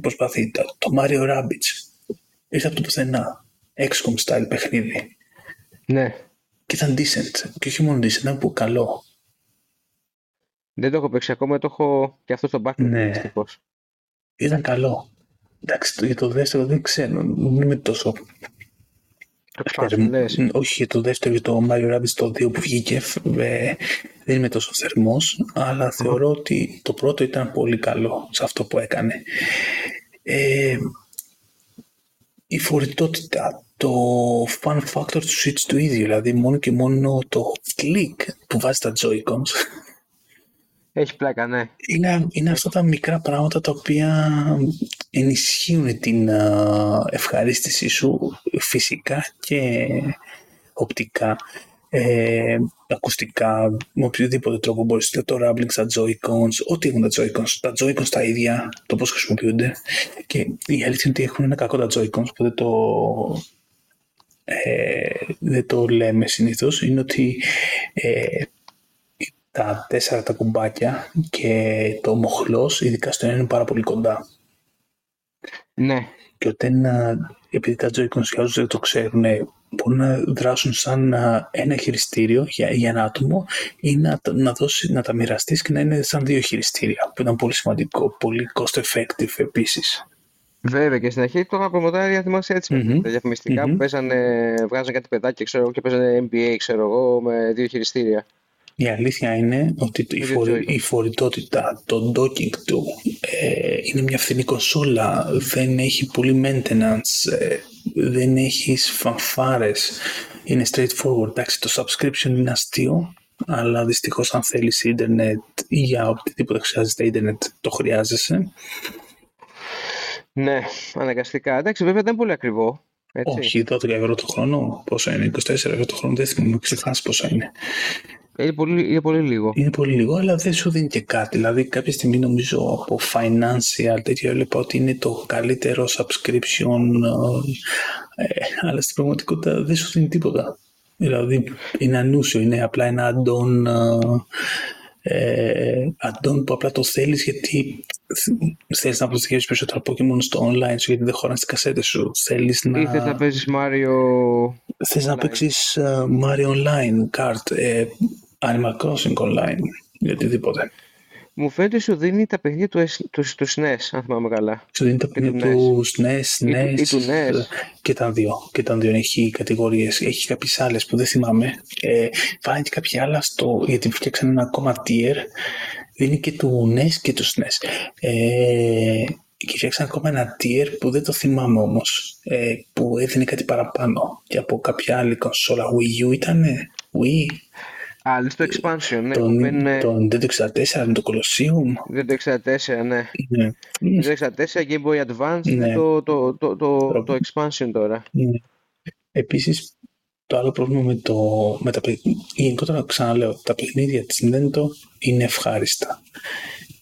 προσπαθεί. Το, το Mario Rabbids ήρθε από το πουθενά. XCOM style παιχνίδι. Ναι. Και ήταν decent. Και όχι μόνο decent, ήταν που καλό. Δεν το έχω παίξει ακόμα, το έχω και αυτό στο backlog. Ναι. δυστυχώς. Ήταν καλό. Εντάξει, το- για το δεύτερο δεν ξέρω. Δεν είμαι τόσο. Το expansion, λες. Μ, Όχι, για το δεύτερο, για το Mario Rabbids το 2 που βγήκε, ε, δεν είμαι τόσο θερμός, αλλά θεωρώ ότι το πρώτο ήταν πολύ καλό σε αυτό που έκανε. Ε, η φορητότητα, το fun factor του Switch του ίδιου, δηλαδή μόνο και μόνο το click που βάζει τα Joy-Cons, Έχει πλάκα, ναι. είναι, είναι αυτά τα μικρά πράγματα τα οποία ενισχύουν την α, ευχαρίστησή σου φυσικά και οπτικά, ε, ακουστικά, με οποιοδήποτε τρόπο μπορείς, το rambling στα Joy-Cons, ό,τι έχουν τα Joy-Cons, τα Joy-Cons τα ίδια, το πώς χρησιμοποιούνται. Και η αλήθεια είναι ότι έχουν ένα κακό τα Joy-Cons που δεν το, ε, δεν το λέμε συνήθως, είναι ότι ε, τα τέσσερα τα κουμπάκια και το μοχλός, ειδικά στο ένα είναι πάρα πολύ κοντά. Ναι. Και όταν, α, επειδή τα Joy-Cons για όσους δεν το ξέρουν, ε, μπορούν να δράσουν σαν α, ένα χειριστήριο για, για ένα άτομο ή να, τα- να, δώσει, να τα μοιραστείς και να είναι σαν δύο χειριστήρια, που ήταν πολύ σημαντικό, πολύ cost effective επίσης. Βέβαια και στην αρχή το προμοτάρει, θυμάσαι έτσι, Μμμ. με τα διαφημιστικά Μμμ. που παίζανε, βγάζανε κάτι παιδάκια, ξέρω εγώ, και παίζανε NBA, ξέρω εγώ, με δύο χειριστήρια. Η αλήθεια είναι ότι η, Με δύο φορη- Joy-Con. η φορητότητα, το docking του ε, είναι μια φθηνή κονσόλα, δεν έχει πολύ maintenance, ε, δεν έχεις φανφάρες, είναι straightforward. Εντάξει, το subscription είναι αστείο, αλλά δυστυχώς αν θέλεις ίντερνετ ή για οτιδήποτε χρειάζεται ίντερνετ το χρειάζεσαι. Ναι, αναγκαστικά. Εντάξει, βέβαια δεν είναι πολύ ακριβό. Έτσι. Όχι, 12 ευρώ το χρόνο, πόσο είναι, 24 ευρώ το χρόνο, δεν θυμάμαι, ξεχάσεις πόσα είναι. Είναι πολύ, είναι πολύ λίγο. Είναι πολύ λίγο, αλλά δεν σου δίνει και κάτι. Δηλαδή, κάποια στιγμή νομίζω από financial τέτοιο έλεγα ότι είναι το καλύτερο subscription, ε, ε, αλλά στην πραγματικότητα δεν σου δίνει τίποτα. Δηλαδή, είναι ανούσιο, είναι απλά ένα add-on, ε, add-on που απλά το θέλεις γιατί θέλεις να αποθηκεύεις περισσότερα Pokemon στο online σου γιατί δεν χωράνε στις κασέτες σου. Θέλεις να... Ή θες να παίζεις Mario... Θες να Online. παίξεις uh, Mario Online, Kart, ε, Animal Crossing Online ή οτιδήποτε. Μου φαίνεται ότι σου δίνει τα παιχνίδια του, S- του, του SNES, αν θυμάμαι καλά. Σου δίνει τα του παιχνίδια του SNES, Ή του- NES ή του NES. και τα δύο. Και τα δύο έχει κατηγορίες. Έχει κάποιες άλλες που δεν θυμάμαι. Ε, βάλανε και κάποια άλλα στο, γιατί φτιάξαν ένα ακόμα tier. Δίνει και του NES και του SNES. Ε, και φτιάξαν ακόμα ένα tier που δεν το θυμάμαι όμως. Ε, που έδινε κάτι παραπάνω. Και από κάποια άλλη κονσόλα Wii U ήτανε; Wii; Α, λες το expansion, ναι. τον, που είναι... τον Nintendo 64, το Colosseum. Δεν το 64, ναι. Ναι. Το 64, Game Boy Advance, είναι Ναι. το, το, το, το, Το- το expansion τώρα. Ναι. Επίσης, το άλλο πρόβλημα με, το, με τα παιχνίδια, γενικότερα ξαναλέω, τα παιχνίδια της Nintendo είναι ευχάριστα.